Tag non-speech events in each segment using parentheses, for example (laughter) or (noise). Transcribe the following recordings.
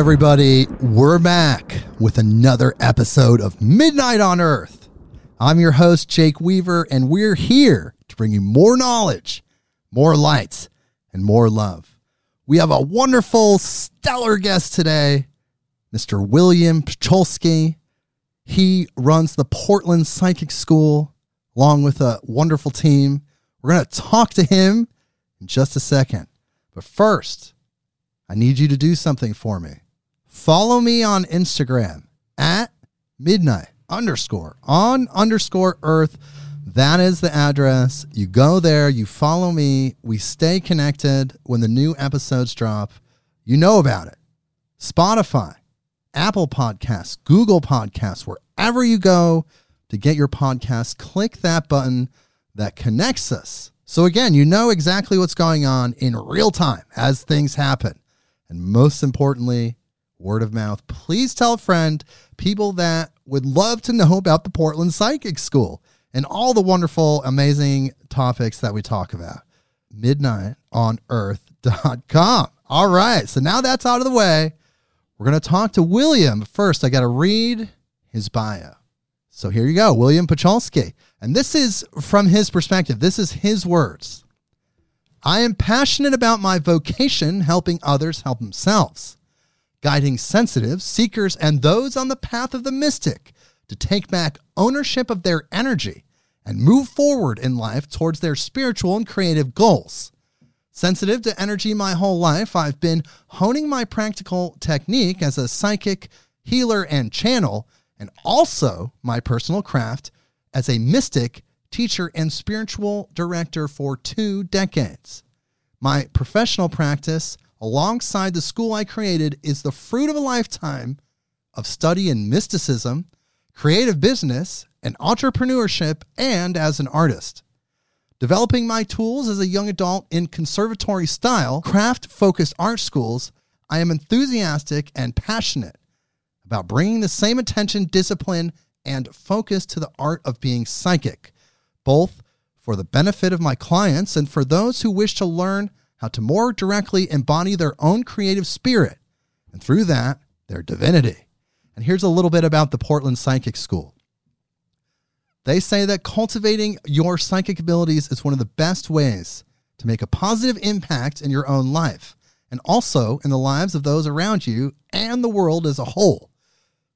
everybody, we're back with another episode of Midnight on Earth. I'm your host, Jake Weaver, and we're here to bring you more knowledge, more lights, and more love. We have a wonderful, stellar guest today, Mr. William Pacholski. He runs the Portland Psychic School along with a wonderful team. We're going to talk to him in just a second. But first, I need you to do something for me. Follow me on Instagram at midnight underscore on underscore earth. That is the address. You go there, you follow me. We stay connected when the new episodes drop. You know about it. Spotify, Apple Podcasts, Google Podcasts, wherever you go to get your podcast, click that button that connects us. So, again, you know exactly what's going on in real time as things happen. And most importantly, word of mouth. Please tell a friend, people that would love to know about the Portland Psychic School and all the wonderful, amazing topics that we talk about. Midnight on earth.com. All right. So now that's out of the way. We're going to talk to William. First, I got to read his bio. So here you go, William Pacholski. And this is from his perspective. This is his words. I am passionate about my vocation, helping others help themselves, guiding sensitive, seekers, and those on the path of the mystic to take back ownership of their energy and move forward in life towards their spiritual and creative goals. Sensitive to energy my whole life, I've been honing my practical technique as a psychic, healer, and channel, and also my personal craft as a mystic teacher, and spiritual director for two decades. My professional practice, alongside the school I created, is the fruit of a lifetime of study in mysticism, creative business, and entrepreneurship, and as an artist. Developing my tools as a young adult in conservatory style, craft focused art schools, I am enthusiastic and passionate about bringing the same attention, discipline, and focus to the art of being psychic both for the benefit of my clients and for those who wish to learn how to more directly embody their own creative spirit and through that, their divinity. And here's a little bit about the Portland Psychic School. They say that cultivating your psychic abilities is one of the best ways to make a positive impact in your own life and also in the lives of those around you and the world as a whole.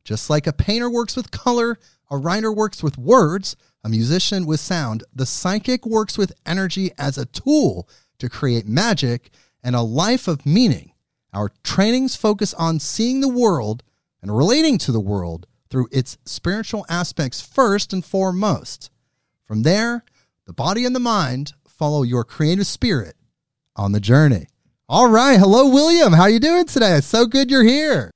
Just like a painter works with color, a writer works with words, a musician with sound, the psychic works with energy as a tool to create magic and a life of meaning. Our trainings focus on seeing the world and relating to the world through its spiritual aspects first and foremost. From there, the body and the mind follow your creative spirit on the journey. All right, hello William, how you doing today? It's so good you're here.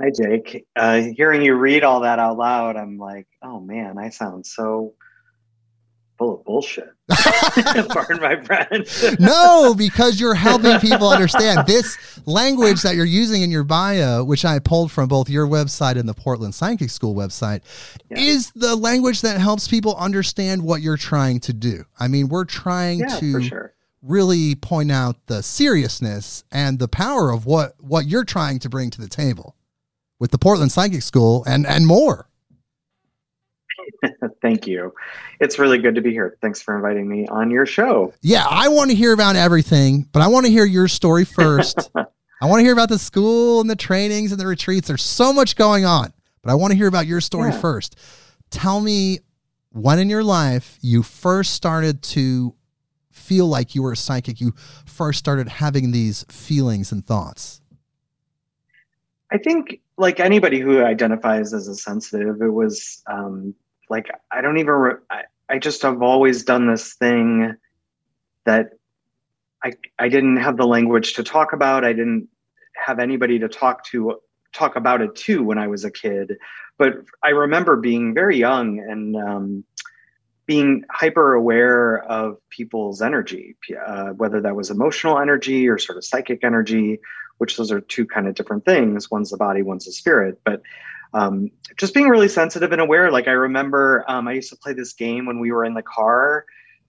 Hi, Jake. Uh, hearing you read all that out loud, I'm like, oh man, I sound so full of bullshit. (laughs) Pardon my friend. no, because you're helping people understand this language that you're using in your bio, which I pulled from both your website and the Portland Psychic School website, yeah. is the language that helps people understand what you're trying to do. I mean, we're trying yeah, to. Sure. really point out the seriousness and the power of what what you're trying to bring to the table with the Portland Psychic School and and more. Thank you. It's really good to be here. Thanks for inviting me on your show. Yeah, I want to hear about everything, but I want to hear your story first. (laughs) I want to hear about the school and the trainings and the retreats. There's so much going on, but I want to hear about your story yeah. first. Tell me when in your life you first started to feel like you were a psychic, you first started having these feelings and thoughts. I think like anybody who identifies as a sensitive, it was um, like I don't even. Re- I, I just have always done this thing that I I didn't have the language to talk about. I didn't have anybody to talk to talk about it to when I was a kid. But I remember being very young and um, being hyper aware of people's energy, uh, whether that was emotional energy or sort of psychic energy, which those are two kind of different things. One's the body, one's the spirit. But um, just being really sensitive and aware. Like I remember um, I used to play this game when we were in the car.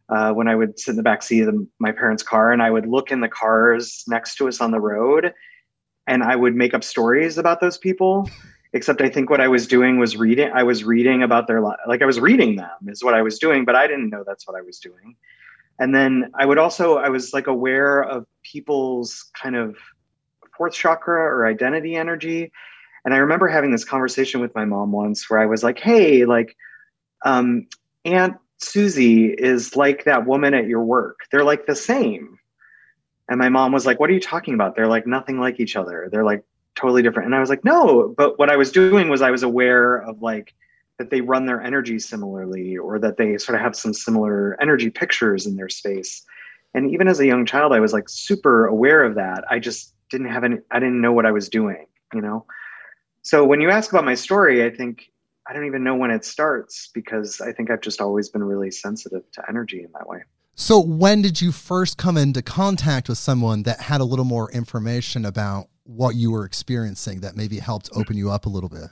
Uh, when I would sit in the back seat of the, my parents' car, and I would look in the cars next to us on the road, and I would make up stories about those people. Except I think what I was doing was reading. I was reading about their life, like I was reading them is what I was doing, but I didn't know that's what I was doing. And then I would also I was like aware of people's kind of fourth chakra or identity energy and I remember having this conversation with my mom once where I was like, hey, like, um, Aunt Susie is like that woman at your work. They're like the same. And my mom was like, what are you talking about? They're like nothing like each other. They're like totally different. And I was like, no, but what I was doing was I was aware of like that they run their energy similarly or that they sort of have some similar energy pictures in their space. And even as a young child, I was like super aware of that. I just didn't have any, I didn't know what I was doing, you know? So when you ask about my story, I think I don't even know when it starts because I think I've just always been really sensitive to energy in that way. So when did you first come into contact with someone that had a little more information about what you were experiencing that maybe helped open you up a little bit?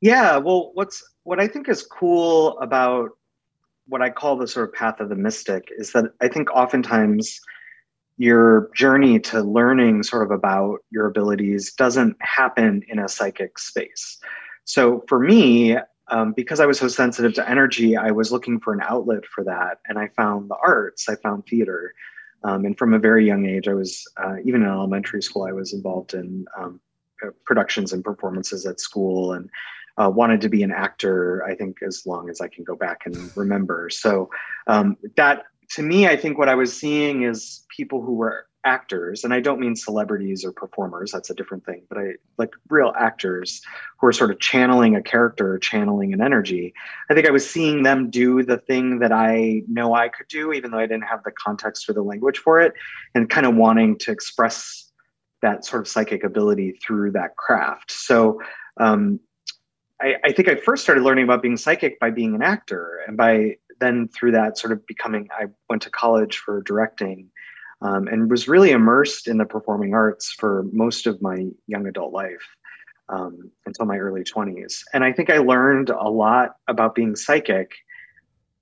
Yeah, well, what's what I think is cool about what I call the sort of path of the mystic is that I think oftentimes your journey to learning sort of about your abilities doesn't happen in a psychic space. So for me, um, because I was so sensitive to energy, I was looking for an outlet for that. And I found the arts, I found theater. Um, and from a very young age, I was, uh, even in elementary school, I was involved in um, uh, productions and performances at school and uh, wanted to be an actor, I think, as long as I can go back and remember. So um, that to me, I think what I was seeing is people who were actors, and I don't mean celebrities or performers, that's a different thing, but I like real actors who are sort of channeling a character, channeling an energy. I think I was seeing them do the thing that I know I could do, even though I didn't have the context or the language for it, and kind of wanting to express that sort of psychic ability through that craft. So, um, I, I think I first started learning about being psychic by being an actor and by then through that sort of becoming i went to college for directing um, and was really immersed in the performing arts for most of my young adult life um, until my early 20s and i think i learned a lot about being psychic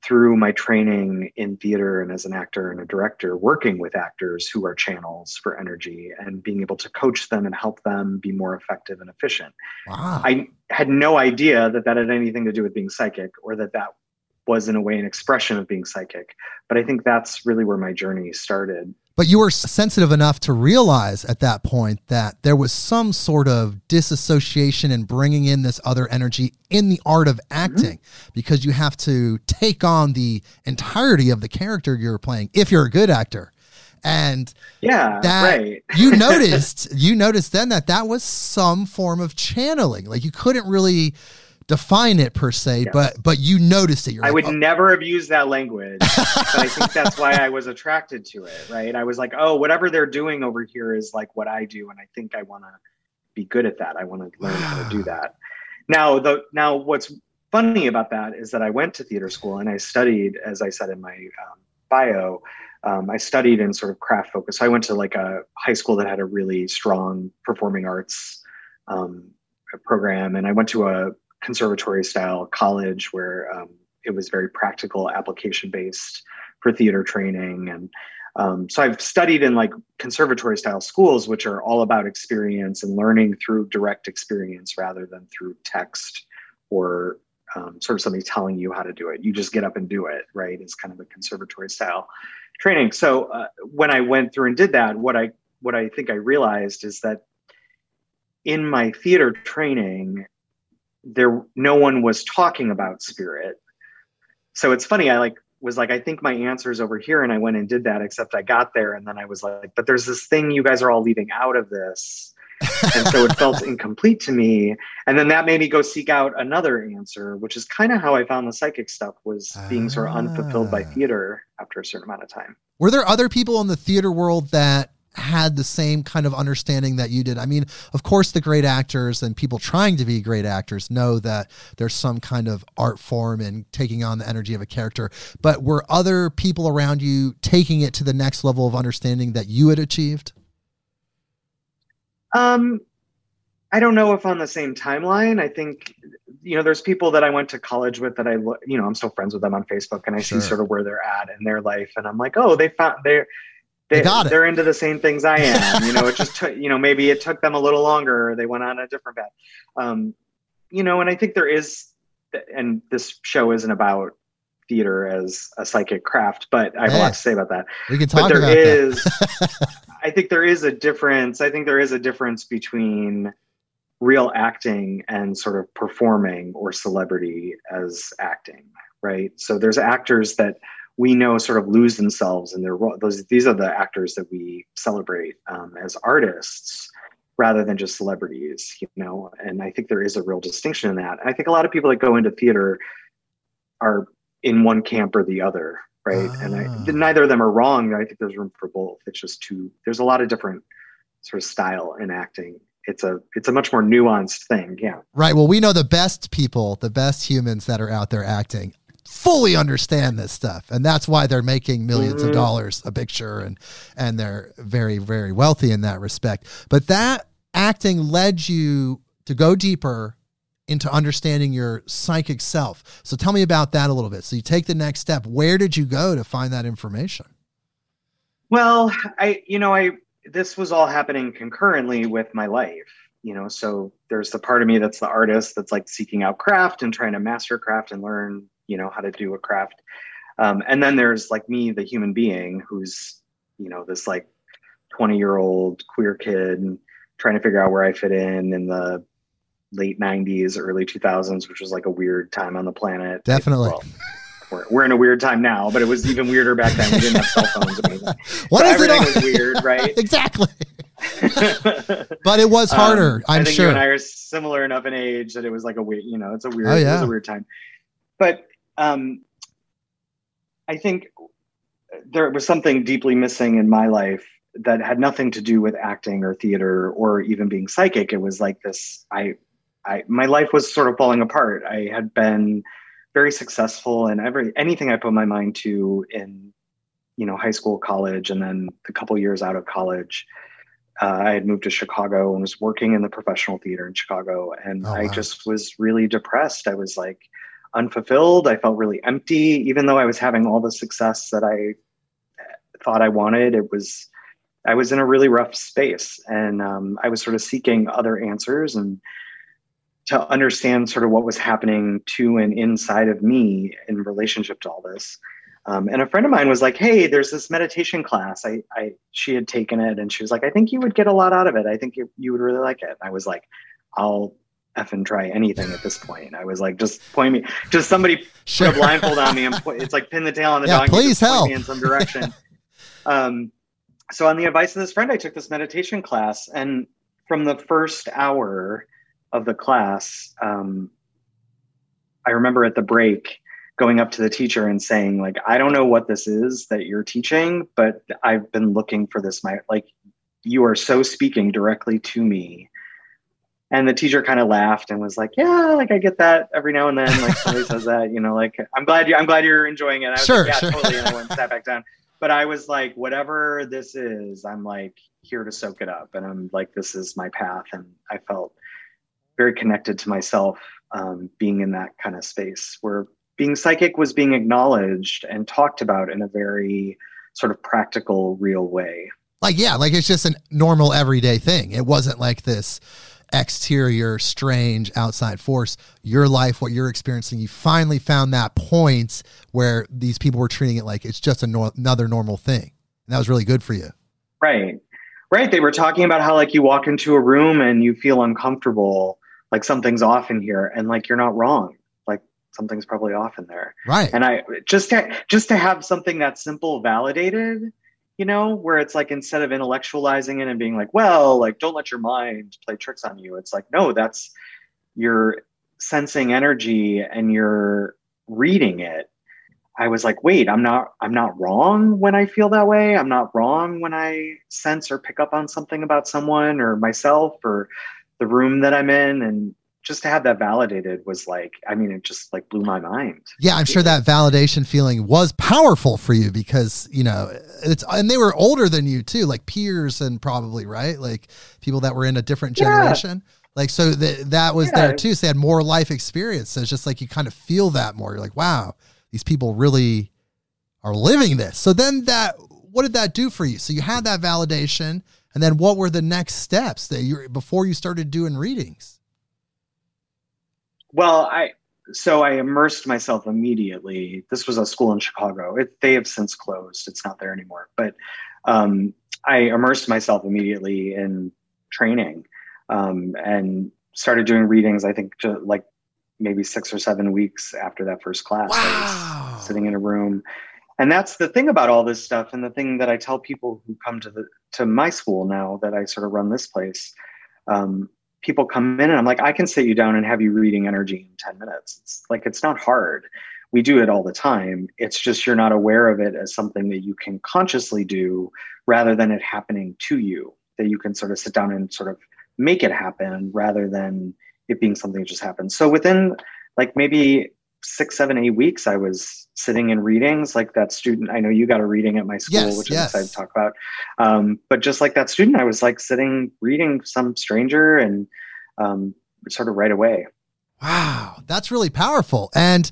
through my training in theater and as an actor and a director working with actors who are channels for energy and being able to coach them and help them be more effective and efficient wow. i had no idea that that had anything to do with being psychic or that that was in a way an expression of being psychic. But I think that's really where my journey started. But you were sensitive enough to realize at that point that there was some sort of disassociation and bringing in this other energy in the art of mm-hmm. acting mm-hmm. because you have to take on the entirety of the character you're playing if you're a good actor and yeah that right. you (laughs) noticed you noticed then that that was some form of channeling like you couldn't really define it per se, yeah. but but you noticed it. You're I like, would oh. never have used that language, but I think (laughs) that's why I was attracted to it. Right? I was like, oh, whatever they're doing over here is like what I do, and I think I want to be good at that. I want to learn how to do (sighs) that. Now, the now what's funny about that is that I went to theater school and I studied, as I said in my um, bio. Um, I studied in sort of craft focus. So I went to like a high school that had a really strong performing arts um, program, and I went to a conservatory style college where um, it was very practical, application based for theater training. And um, so I've studied in like conservatory style schools, which are all about experience and learning through direct experience rather than through text or um, sort of somebody telling you how to do it. You just get up and do it, right? It's kind of a conservatory style training. So uh, when I went through and did that, what I what I think I realized is that in my theater training, there no one was talking about spirit. So it's funny i like was like i think my answer is over here and i went and did that except i got there and then i was like but there's this thing you guys are all leaving out of this. And so it felt (laughs) incomplete to me. And then that made me go seek out another answer which is kind of how i found the psychic stuff was being sort of unfulfilled by ah. theater after a certain amount of time. Were there other people in the theater world that had the same kind of understanding that you did. I mean, of course, the great actors and people trying to be great actors know that there's some kind of art form in taking on the energy of a character. But were other people around you taking it to the next level of understanding that you had achieved? Um, I don't know if on the same timeline. I think, you know, there's people that I went to college with that I, you know, I'm still friends with them on Facebook, and I sure. see sort of where they're at in their life, and I'm like, oh, they found they're they, got it. they're into the same things I am. you know, it just (laughs) took, you know, maybe it took them a little longer. they went on a different path. Um, you know, and I think there is, and this show isn't about theater as a psychic craft, but I have hey, a lot to say about that. We can talk but there about is, (laughs) I think there is a difference. I think there is a difference between real acting and sort of performing or celebrity as acting, right? So there's actors that we know sort of lose themselves in their role. Those these are the actors that we celebrate um, as artists rather than just celebrities, you know. And I think there is a real distinction in that. I think a lot of people that go into theater are in one camp or the other, right? Ah. And I, ah. neither of them are wrong. I think there's room for both. It's just too. There's a lot of different sort of style in acting it's a it's a much more nuanced thing yeah right well we know the best people the best humans that are out there acting fully understand this stuff. And that's why they're making 1000000s mm-hmm. of dollars a picture and and they're very very wealthy in that respect. But that acting led you to go deeper into understanding your psychic self. So tell me about that a little bit. So you take the next step. Where did you go to find that information? Well i you know i this was all happening concurrently with my life you know. So there's the part of me that's the artist that's like seeking out craft and trying to master craft and learn you know how to do a craft. Um, and then there's like me the human being who's you know this like 20 year old queer kid trying to figure out where i fit in in the late 90s early 2000s which was like a weird time on the planet. Definitely. well, we're, we're in a weird time now but it was even weirder back then. We didn't have cell phones or anything. (laughs) What so is everything it was weird right? (laughs) Exactly. (laughs) But it was harder um, i'm I think sure you and i are similar enough in age that it was like a weird you know it's a weird oh, yeah. it was a weird time. But um, I think there was something deeply missing in my life that had nothing to do with acting or theater or even being psychic. It was like this. I, I, my life was sort of falling apart. I had been very successful in every anything I put my mind to in, you know, high school, college, and then a couple years out of college. Uh, I had moved to Chicago and was working in the professional theater in Chicago, and oh, wow. I just was really depressed. I was like, unfulfilled. I felt really empty, even though I was having all the success that I thought I wanted. It was, I was in a really rough space, and um, I was sort of seeking other answers and to understand sort of what was happening to and inside of me in relationship to all this. Um, and a friend of mine was like, "Hey, there's this meditation class. I, I, she had taken it, and she was like, I think you would get a lot out of it. I think you, you would really like it." And I was like, "I'll effing try anything at this point. I was like, just point me, just somebody sure. put a blindfold on me and (laughs) point, it's like pin the tail on the yeah, donkey. Please help me in some direction. um, so on the advice of this friend, I took this meditation class, and from the first hour of the class, um, I remember at the break going up to the teacher and saying, like, I don't know what this is that you're teaching, but I've been looking for this. My like, you are so speaking directly to me and the teacher kind of laughed and was like, "Yeah, like I get that every now and then. Like (laughs) somebody says that, you know. Like I'm glad you, I'm glad you're enjoying it." I was sure, like, "Yeah, sure. totally." And I went sat back down. (laughs) But I was like, "Whatever this is, I'm like here to soak it up, and I'm like, this is my path." And I felt very connected to myself, um, being in that kind of space where being psychic was being acknowledged and talked about in a very sort of practical, real way. Like yeah, like it's just a normal everyday thing. It wasn't like this exterior, strange outside force. Your life, what you're experiencing, you finally found that point where these people were treating it like it's just no- another normal thing. And that was really good for you. Right. Right. They were talking about how, like, you walk into a room and you feel uncomfortable, like something's off in here, and like you're not wrong. Like something's probably off in there. Right. And I just to, just to have something that simple validated you know, where it's like instead of intellectualizing it and being like, well, like don't let your mind play tricks on you. It's like, no, that's you're sensing energy and you're reading it. I was like, wait, I'm not I'm not wrong when I feel that way. I'm not wrong when I sense or pick up on something about someone or myself or the room that I'm in. And just to have that validated was like, I mean, it just like blew my mind. Yeah, I'm sure that validation feeling was powerful for you because, you know, it's and they were older than you too, like peers and probably, right? Like people that were in a different generation. Yeah. Like so that that was yeah. there too. So they had more life experience. So it's just like you kind of feel that more. You're like, wow, these people really are living this. So then that what did that do for you? So you had that validation, and then what were the next steps that you before you started doing readings? Well, I so I immersed myself immediately. This was a school in Chicago. It, they have since closed. It's not there anymore. But um, I immersed myself immediately in training um, and started doing readings. I think to like maybe six or seven weeks after that first class. Wow. sitting in a room and that's the thing about all this stuff and the thing that i tell people who come to the to my school now that i sort of run this place um, people come in and i'm like i can sit you down and have you reading energy in 10 minutes. It's like it's not hard. We do it all the time. It's just you're not aware of it as something that you can consciously do rather than it happening to you that you can sort of sit down and sort of make it happen rather than it being something that just happens so within like maybe six, seven, eight weeks, I was sitting in readings like that student. I know you got a reading at my school, yes, which yes. I'm excited to talk about. Um, but just like that student, I was like sitting reading some stranger and um, sort of right away. Wow, that's really powerful. And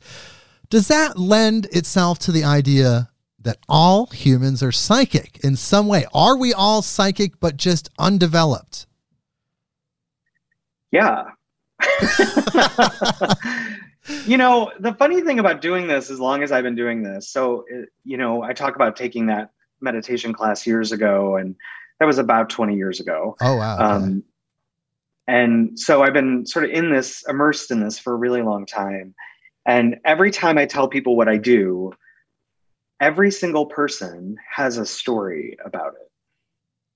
does that lend itself to the idea that all humans are psychic in some way? Are we all psychic, but just undeveloped? Yeah. (laughs) (laughs) (laughs) you know, the funny thing about doing this, as long as I've been doing this, so, you know, I talk about taking that meditation class years ago, and that was about 20 years ago. Oh, wow. Okay. Um, and so I've been sort of in this, immersed in this for a really long time. And every time I tell people what I do, every single person has a story about it.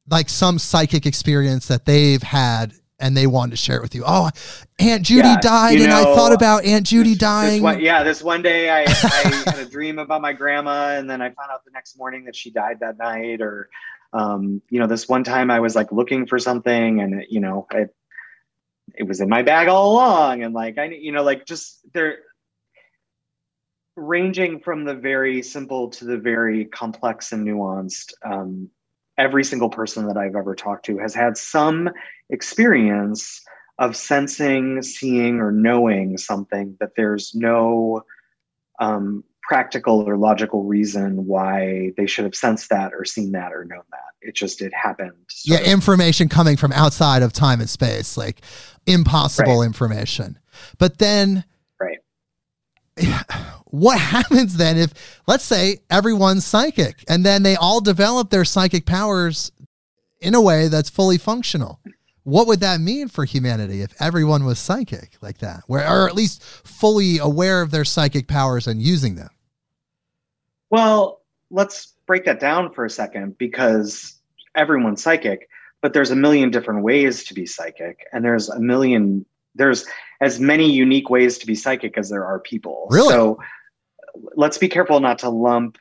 Like some psychic experience that they've had and they wanted to share it with you. Oh, Aunt Judy yeah, died, you know, and I thought about Aunt Judy this, dying. This one, yeah, this one day I, I had a dream about my grandma, and then I found out the next morning that she died that night. Or, um, you know, this one time I was like looking for something, and you know, it it was in my bag all along, and like I, you know, like just there ranging from the very simple to the very complex and nuanced um, every single person that I've ever talked to has had some experience of sensing, seeing, or knowing something that there's no um, practical or logical reason why they should have sensed that or seen that or known that. It just it happened. Yeah, of. information coming from outside of time and space, like impossible right. information. But then, (sighs) what happens then if let's say everyone's psychic and then they all develop their psychic powers in a way that's fully functional? What would that mean for humanity if everyone was psychic like that where or at least fully aware of their psychic powers and using them? Well let's break that down for a second because everyone's psychic but there's a million different ways to be psychic and there's a million there's as many unique ways to be psychic as there are people. Really? So let's be careful not to lump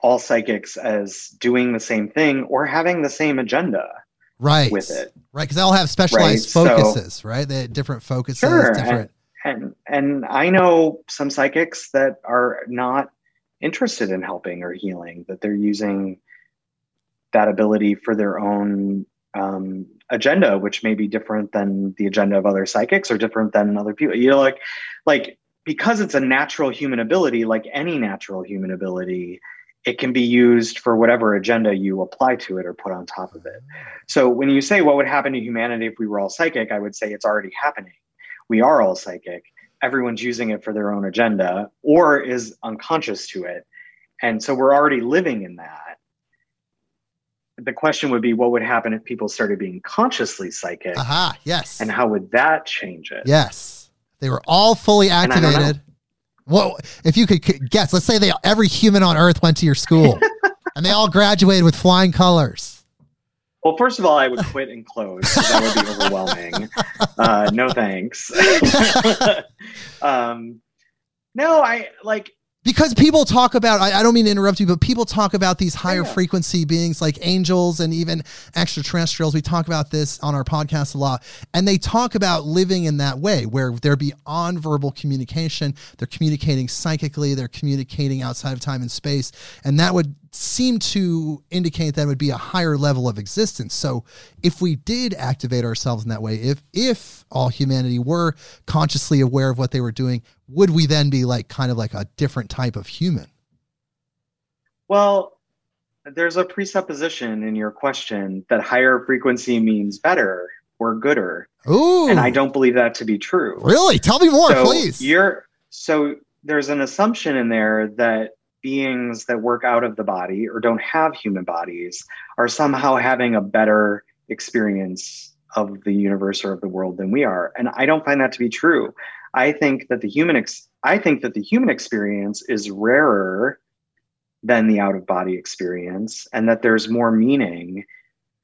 all psychics as doing the same thing or having the same agenda. Right. With it. Right. Because they all have specialized right? focuses, so, right? They have different focuses. Sure. Different... And, and and I know some psychics that are not interested in helping or healing, that they're using that ability for their own um, agenda, which may be different than the agenda of other psychics or different than other people. You know, like like because it's a natural human ability, like any natural human ability, it can be used for whatever agenda you apply to it or put on top of it. So when you say what would happen to humanity if we were all psychic, I would say it's already happening. We are all psychic. Everyone's using it for their own agenda or is unconscious to it. And so we're already living in that the question would be what would happen if people started being consciously psychic? Aha, uh-huh, yes. And how would that change it? Yes. They were all fully activated. Well, if you could guess, let's say they every human on earth went to your school (laughs) and they all graduated with flying colors. Well, first of all, I would quit and close. that would be overwhelming. (laughs) Uh, no thanks. (laughs) um, no, I like because people talk about I, I, don't mean to interrupt you but people talk about these higher yeah. frequency beings like angels and even extraterrestrials. We talk about this on our podcast a lot. And they talk about living in that way where they're beyond verbal communication. They're communicating psychically. They're communicating outside of time and space. And that would seem to indicate that would be a higher level of existence so if we did activate ourselves in that way if if all humanity were consciously aware of what they were doing would we then be like kind of like a different type of human? Well, there's a presupposition in your question that higher frequency means better or gooder. Ooh. And I don't believe that to be true. Really? Tell me more, so please. You're so there's an assumption in there that beings that work out of the body or don't have human bodies are somehow having a better experience of the universe or of the world than we are. And I don't find that to be true. I think that the human ex- I think that the human experience is rarer than the out of body experience and that there's more meaning,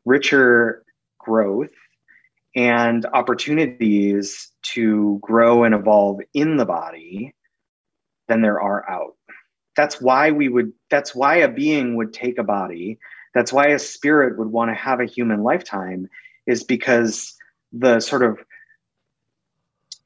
richer growth and opportunities to grow and evolve in the body than there are out. That's why we would that's why a being would take a body. That's why a spirit would want to have a human lifetime is because the sort of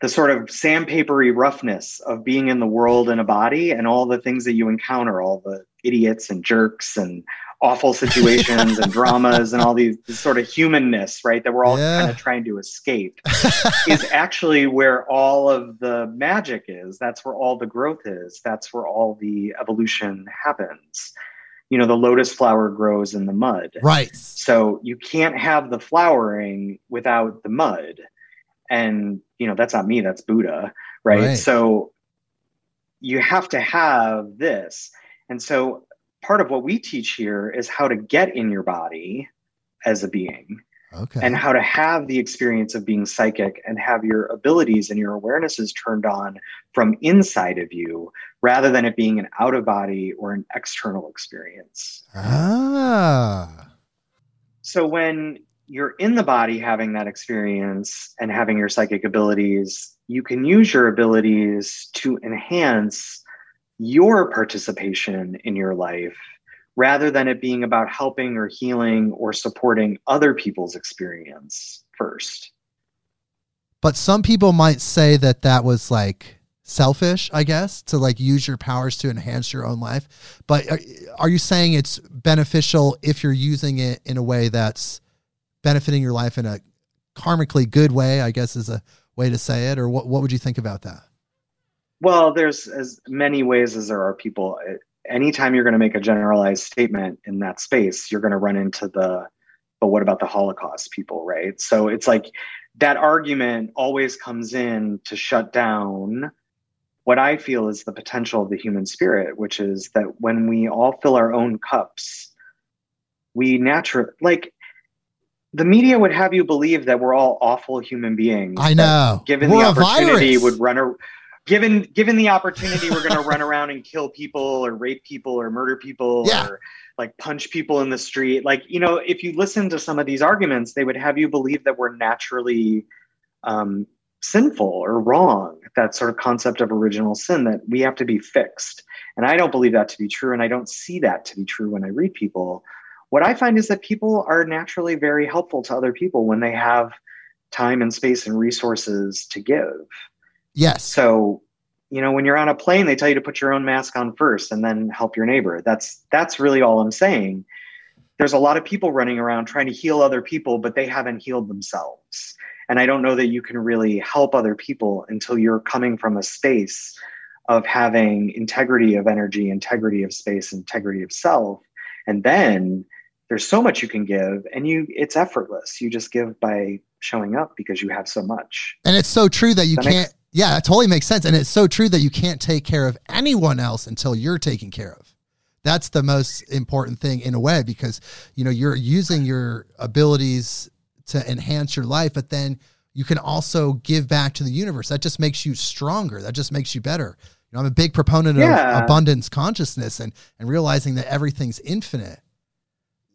the sort of sandpapery roughness of being in the world in a body and all the things that you encounter, all the idiots and jerks and awful (laughs) situations and dramas and all these sort of humanness, right, that we're all yeah. kind of trying to escape, is actually where all of the magic is. That's where all the growth is. That's where all the evolution happens. You know, the lotus flower grows in the mud. Right. So you can't have the flowering without the mud and you know that's not me that's buddha right? right so you have to have this and so part of what we teach here is how to get in your body as a being okay. and how to have the experience of being psychic and have your abilities and your awarenesses turned on from inside of you rather than it being an out of body or an external experience ah so when you're in the body having that experience and having your psychic abilities, you can use your abilities to enhance your participation in your life rather than it being about helping or healing or supporting other people's experience first. But some people might say that that was like selfish, I guess, to like use your powers to enhance your own life. But are, are you saying it's beneficial if you're using it in a way that's benefiting your life in a karmically good way, I guess is a way to say it. Or what, what would you think about that? Well, there's as many ways as there are people. Uh, anytime you're going to make a generalized statement in that space, you're going to run into the, but what about the Holocaust people, right? So it's like that argument always comes in to shut down what I feel is the potential of the human spirit, which is that when we all fill our own cups, we naturally, like, the media would have you believe that we're all awful human beings. I know. Given we're the opportunity, would run a given given the opportunity, we're going to run around and kill people or rape people or murder people yeah. or like punch people in the street. Like you know, if you listen to some of these arguments, they would have you believe that we're naturally um, sinful or wrong. That sort of concept of original sin that we have to be fixed. And I don't believe that to be true, and I don't see that to be true when I read people what I find is that people are naturally very helpful to other people when they have time and space and resources to give. Yes. So, you know, when you're on a plane, they tell you to put your own mask on first and then help your neighbor. That's that's really all I'm saying. There's a lot of people running around trying to heal other people, but they haven't healed themselves. And I don't know that you can really help other people until you're coming from a space of having integrity of energy, integrity of space, integrity of self. And then there's so much you can give and you it's effortless you just give by showing up because you have so much and it's so true that you that can't yeah it totally makes sense and it's so true that you can't take care of anyone else until you're taken care of that's the most important thing in a way because you know you're using your abilities to enhance your life but then you can also give back to the universe that just makes you stronger that just makes you better you know i'm a big proponent yeah. of abundance consciousness and and realizing that everything's infinite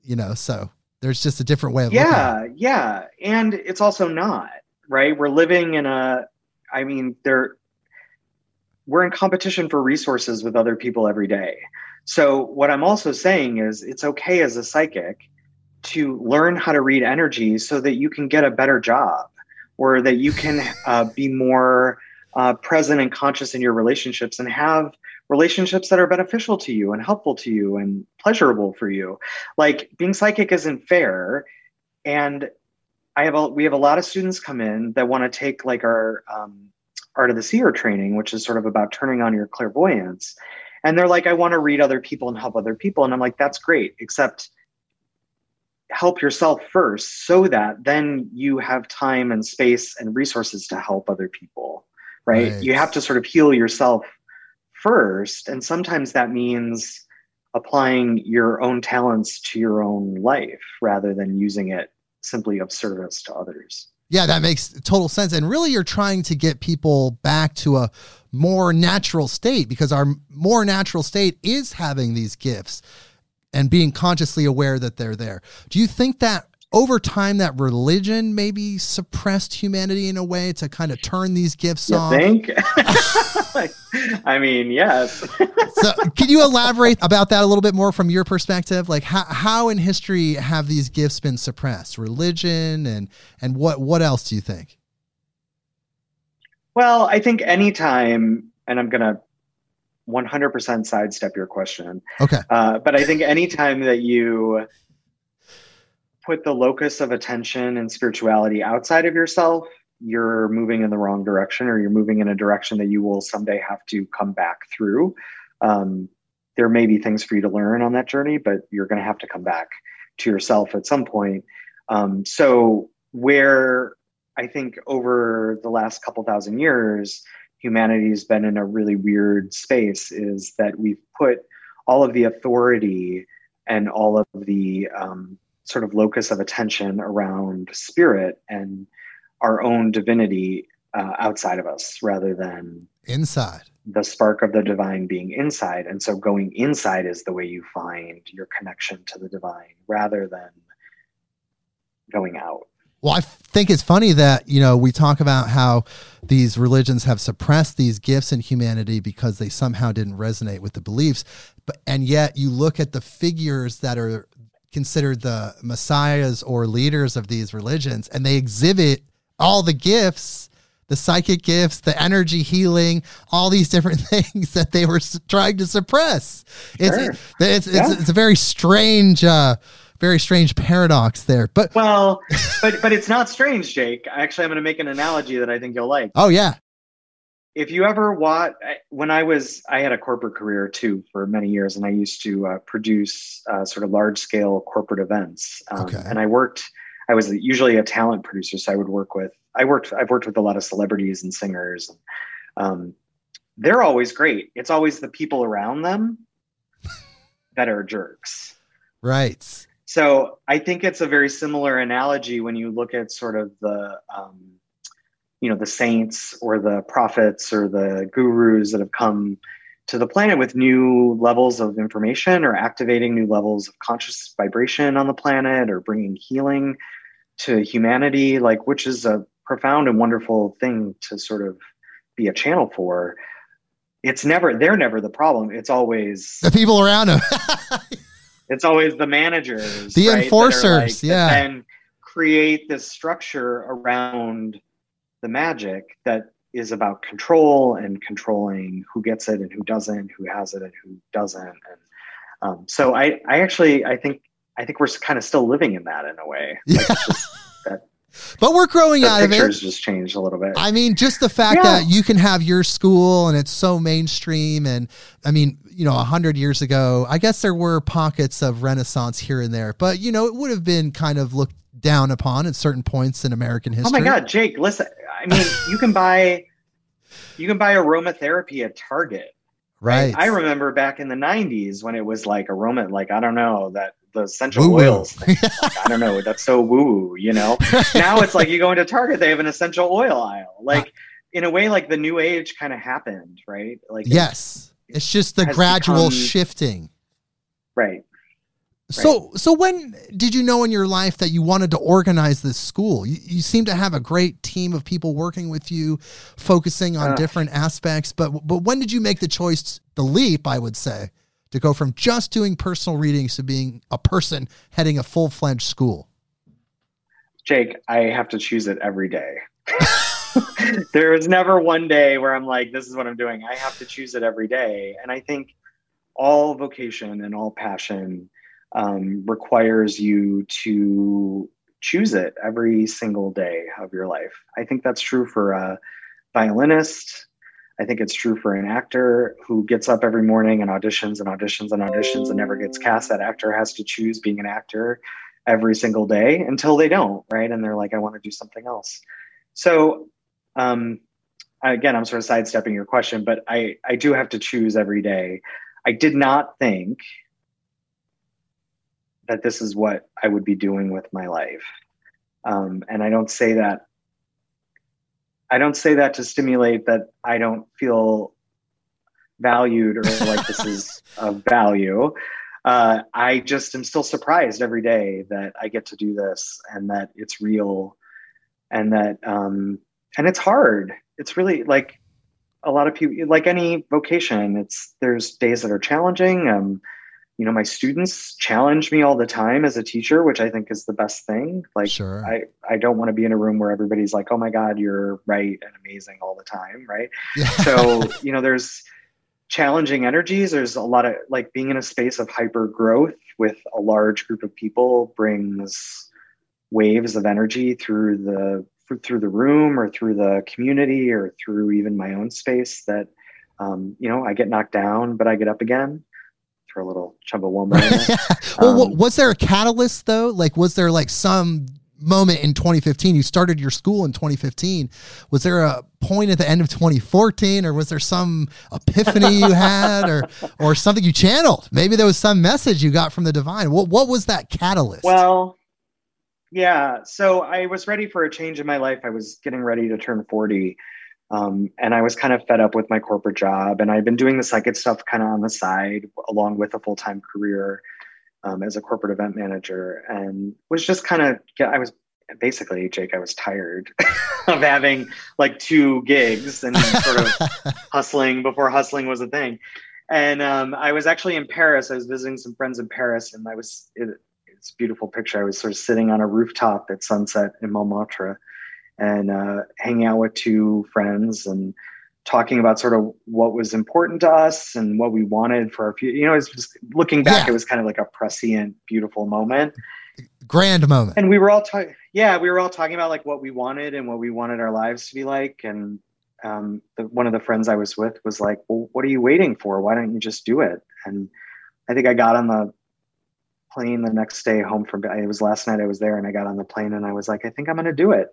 you know, so there's just a different way of yeah, yeah. And it's also not, right? We're living in a I mean, there we're in competition for resources with other people every day. So what I'm also saying is it's okay as a psychic to learn how to read energy so that you can get a better job or that you can (laughs) uh, be more uh, present and conscious in your relationships and have relationships that are beneficial to you and helpful to you and pleasurable for you. Like being psychic isn't fair. And I have a, we have a lot of students come in that want to take like our um, art of the seer training, which is sort of about turning on your clairvoyance. And they're like, I want to read other people and help other people. And I'm like, that's great, except help yourself first so that then you have time and space and resources to help other people right, right. you have to sort of heal yourself first and sometimes that means applying your own talents to your own life rather than using it simply of service to others yeah that makes total sense and really you're trying to get people back to a more natural state because our more natural state is having these gifts and being consciously aware that they're there. Do you think that over time that religion maybe suppressed humanity in a way to kind of turn these gifts you off? Think? (laughs) I mean, yes. (laughs) so, can you elaborate about that a little bit more from your perspective? Like, how, how in history have these gifts been suppressed? Religion and and what what else do you think? Well, I think anytime, and I'm going to 100% sidestep your question. Okay. Uh, but I think anytime that you put the locus of attention and spirituality outside of yourself, you're moving in the wrong direction or you're moving in a direction that you will someday have to come back through. Um, there may be things for you to learn on that journey, but you're going to have to come back to yourself at some point. Um, so, where I think over the last couple thousand years, humanity's been in a really weird space is that we've put all of the authority and all of the um, sort of locus of attention around spirit and our own divinity uh, outside of us rather than inside. the spark of the divine being inside. And so going inside is the way you find your connection to the divine rather than going out. Well, I think it's funny that, you know, we talk about how these religions have suppressed these gifts in humanity because they somehow didn't resonate with the beliefs. But and yet you look at the figures that are considered the messiahs or leaders of these religions and they exhibit all the gifts the psychic gifts, the energy healing, all these different (laughs) things that they were trying to suppress. It's sure. it's, it's, yeah. it's, a very strange uh, very strange paradox there. But well, but but it's not strange, Jake. Actually, I'm going to make an analogy that I think you'll like. Oh yeah. If you ever watch, when I was, I had a corporate career too for many years, and I used to uh, produce uh, sort of large scale corporate events. Um, okay. And I worked. I was usually a talent producer, so I would work with. I worked. I've worked with a lot of celebrities and singers. And, um, they're always great. It's always the people around them that are jerks. Right. So I think it's a very similar analogy when you look at sort of the, um, you know, the saints or the prophets or the gurus that have come to the planet with new levels of information or activating new levels of conscious vibration on the planet or bringing healing to humanity, like which is a profound and wonderful thing to sort of be a channel for. It's never they're never the problem. It's always the people around them. (laughs) it's always the managers, the right, enforcers, like, yeah, and create this structure around the magic that is about control and controlling who gets it and who doesn't, who has it and who doesn't, and um, so I, I actually, I think, I think we're kind of still living in that in a way. Like yeah. (laughs) that but we're growing out of it. Pictures just changed a little bit. I mean, just the fact yeah. that you can have your school and it's so mainstream, and I mean, you know, a hundred years ago, I guess there were pockets of Renaissance here and there, but you know, it would have been kind of looked down upon at certain points in American history. Oh my God, Jake! Listen, I mean, you can buy, you can buy aromatherapy at Target. Right. I remember back in the '90s when it was like aroma, like I don't know that the essential woo-woo. oils thing. like, I don't know. That's so woo, you know. (laughs) now it's like you go into Target, they have an essential oil aisle. Like in a way, like the new age kind of happened, right? Like yes, it's, it's just the gradual become, shifting. Right. So, so when did you know in your life that you wanted to organize this school? You, you seem to have a great team of people working with you, focusing on Uh. different aspects. But, but when did you make the choice, the leap, I would say, to go from just doing personal readings to being a person heading a full fledged school? Jake, I have to choose it every day. (laughs) there is never one day where I'm like, this is what I'm doing. I have to choose it every day. And I think all vocation and all passion um, requires you to choose it every single day of your life. I think that's true for a violinist. I think it's true for an actor who gets up every morning and auditions and auditions and auditions and never gets cast. That actor has to choose being an actor every single day until they don't, right? And they're like, I want to do something else. So, um, again, I'm sort of sidestepping your question, but I, I do have to choose every day. I did not think that this is what I would be doing with my life. Um, and I don't say that. I don't say that to stimulate that I don't feel valued or (laughs) like this is of value. Uh, I just am still surprised every day that I get to do this and that it's real and that um, and it's hard. It's really like a lot of people like any vocation. It's there's days that are challenging. Um, you know, my students challenge me all the time as a teacher, which I think is the best thing. Like Sure. I, I don't want to be in a room where everybody's like, oh my God, you're right and amazing all the time, right? Yeah. (laughs) so you know there's challenging energies there's a lot of like being in a space of hyper growth with a large group of people brings waves of energy through the through the room or through the community or through even my own space that um, you know i get knocked down but i get up again for a little chumbawamba in there. well, Um, was there a catalyst though? Like, was there like some moment in 2015? You started your school in 2015. Was there a point at the end of 2014, or was there some epiphany you (laughs) had, or or something you channeled? Maybe there was some message you got from the divine. What what was that catalyst? Well, yeah. So I was ready for a change in my life. I was getting ready to turn 40. Um, and I was kind of fed up with my corporate job. And I'd been doing the psychic stuff kind of on the side, along with a full time career um, as a corporate event manager. And was just kind of, I was basically, Jake, I was tired (laughs) of having like two gigs and sort of (laughs) hustling before hustling was a thing. And um, I was actually in Paris. I was visiting some friends in Paris, and I was it, it's a beautiful picture. I was sort of sitting on a rooftop at sunset in Montmartre, and uh, hanging out with two friends and talking about sort of what was important to us and what we wanted for our future. You know, it's just looking back, Yeah. it was kind of like a prescient, beautiful moment Grand moment. and we were all talking yeah we were all talking about like what we wanted and what we wanted our lives to be like and um, the, one of the friends i was with was like well what are you waiting for why don't you just do it and i think i got on the plane the next day home from it was last night i was there and i got on the plane and i was like i think i'm going to do it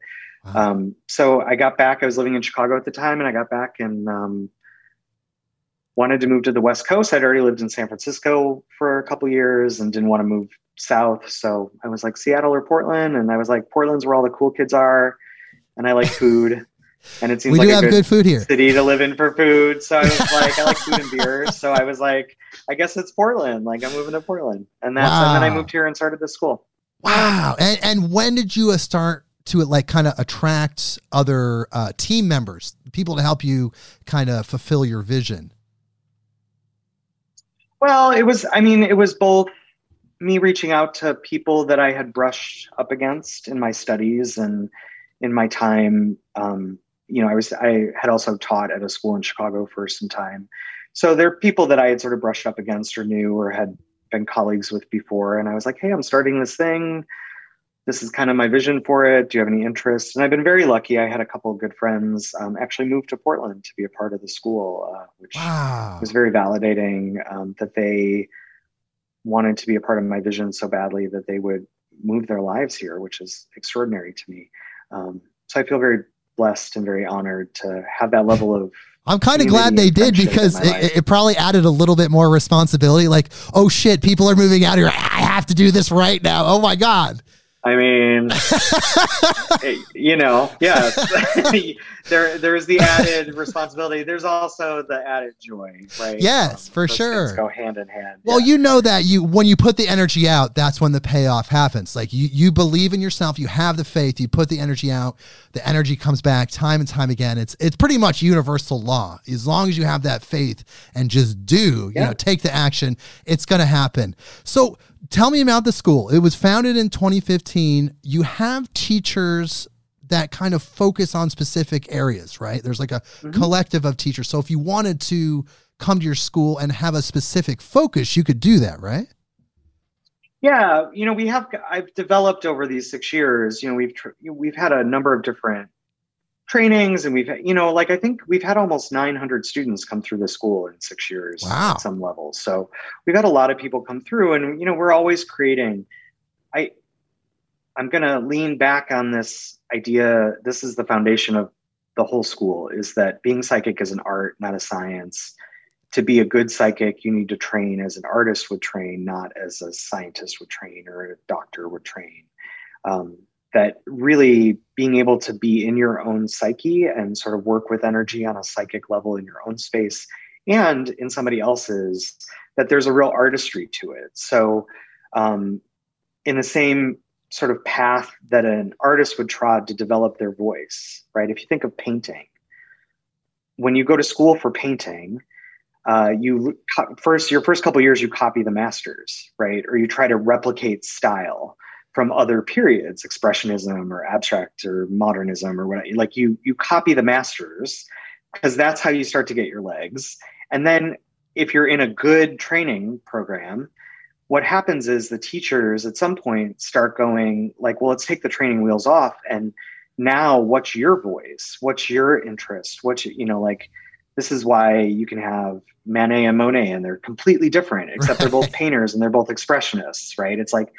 Wow. um, so I got back. I was living in Chicago at the time, and I got back and um, wanted to move to the West Coast. I'd already lived in San Francisco for a couple years and didn't want to move south. So I was like Seattle or Portland, and I was like Portland's where all the cool kids are, and I like food, and it seems we like do a have good, good food here. city to live in for food. So I was like, I like food and beer. So I was like, I guess it's Portland. Like I'm moving to Portland, and that's and then I moved here and started the school. Wow. And and when did you uh, start to like kind of attract other uh, team members, people to help you kind of fulfill your vision? Well, it was, I mean, it was both me reaching out to people that I had brushed up against in my studies and in my time. Um, you know, I was, I had also taught at a school in Chicago for some time. So there are people that I had sort of brushed up against or knew or had been colleagues with before. And I was like, hey, I'm starting this thing. This is kind of my vision for it. Do you have any interest? And I've been very lucky. I had a couple of good friends um, actually move to Portland to be a part of the school, uh, which Wow. was very validating um, that they wanted to be a part of my vision so badly that they would move their lives here, which is extraordinary to me. Um, so I feel very blessed and very honored to have that level of I'm kind of glad they did because it, it probably added a little bit more responsibility. Like, oh shit, people are moving out here. I have to do this right now. Oh my god. I mean, (laughs) you know, yes. (laughs) there, there's the added responsibility. There's also the added joy, right? Yes, um, for sure. Go hand in hand. Well, yeah. you know that you when you put the energy out, that's when the payoff happens. Like you, you believe in yourself, you have the faith, you put the energy out, the energy comes back time and time again. It's it's pretty much universal law. As long as you have that faith and just do, yeah. you know, take the action, it's going to happen. So tell me about the school. It was founded in 2015. You have teachers that kind of focus on specific areas, right? There's like a mm-hmm. collective of teachers. So if you wanted to come to your school and have a specific focus, you could do that, right? Yeah, you know, we have I've developed over these 6 years, you know, we've we've had a number of different trainings and we've you know like i think we've had almost 900 students come through the school in six years wow. at some level. So we've had a lot of people come through and you know we're always creating. I i'm going to lean back on this idea this is the foundation of the whole school is that being psychic is an art not a science. To be a good psychic you need to train as an artist would train not as a scientist would train or a doctor would train. Um, that really being able to be in your own psyche and sort of work with energy on a psychic level in your own space and in somebody else's that there's a real artistry to it. So um, in the same sort of path that an artist would trod to develop their voice right? If you think of painting when you go to school for painting uh, you first your first couple years you copy the masters right? Or you try to replicate style from other periods expressionism or abstract or modernism or what like you you copy the masters because that's how you start to get your legs. And then if you're in a good training program what happens is the teachers at some point start going like well let's take the training wheels off and now what's your voice? What's your interest? What's you know like this is why you can have Manet and Monet and they're completely different except they're both (laughs) painters and they're both expressionists right? It's like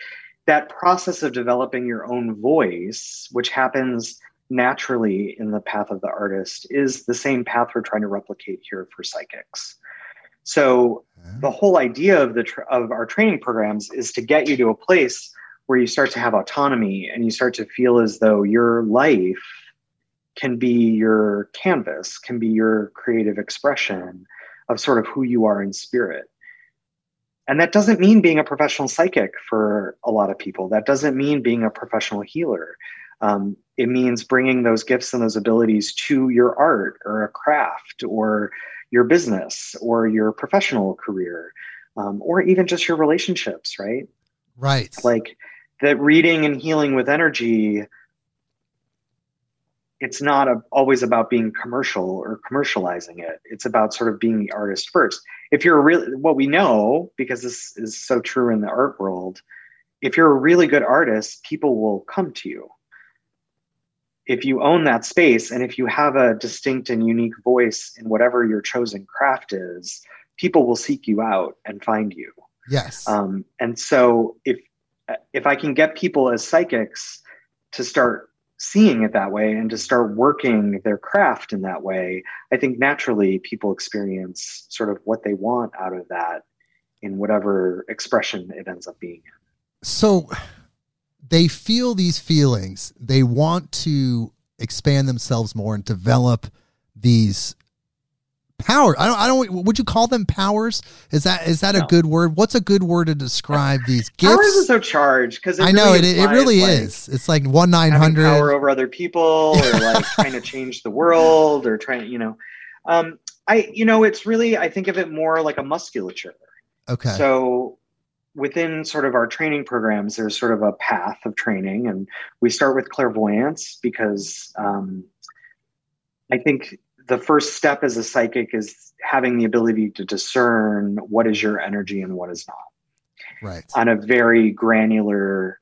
that process of developing your own voice, which happens naturally in the path of the artist, is the same path we're trying to replicate here for psychics. So mm-hmm. the whole idea of the of our training programs is to get you to a place where you start to have autonomy and you start to feel as though your life can be your canvas, can be your creative expression of sort of who you are in spirit. And that doesn't mean being a professional psychic for a lot of people. That doesn't mean being a professional healer. Um, it means bringing those gifts and those abilities to your art or a craft or your business or your professional career um, or even just your relationships, right? Right. Like that reading and healing with energy it's not a, always about being commercial or commercializing it. It's about sort of being the artist first. If you're really what we know, because this is so true in the art world, if you're a really good artist, people will come to you. If you own that space and if you have a distinct and unique voice in whatever your chosen craft is, people will seek you out and find you. Yes. Um, and so if if I can get people as psychics to start seeing it that way and to start working their craft in that way, I think naturally people experience sort of what they want out of that in whatever expression it ends up being. So they feel these feelings. They want to expand themselves more and develop these power. I don't i don't would you call them powers? Is that is that no. a good word? What's a good word to describe these (laughs) gifts? powers is so charged because i know really it, it really like is. It's like one nine hundred. power over other people (laughs) or like trying to change the world or trying you know. Um i you know it's really i think of it more like a musculature. Okay. So within sort of our training programs there's sort of a path of training and we start with clairvoyance because um i think the first step as a psychic is having the ability to discern what is your energy and what is not. Right. On a very granular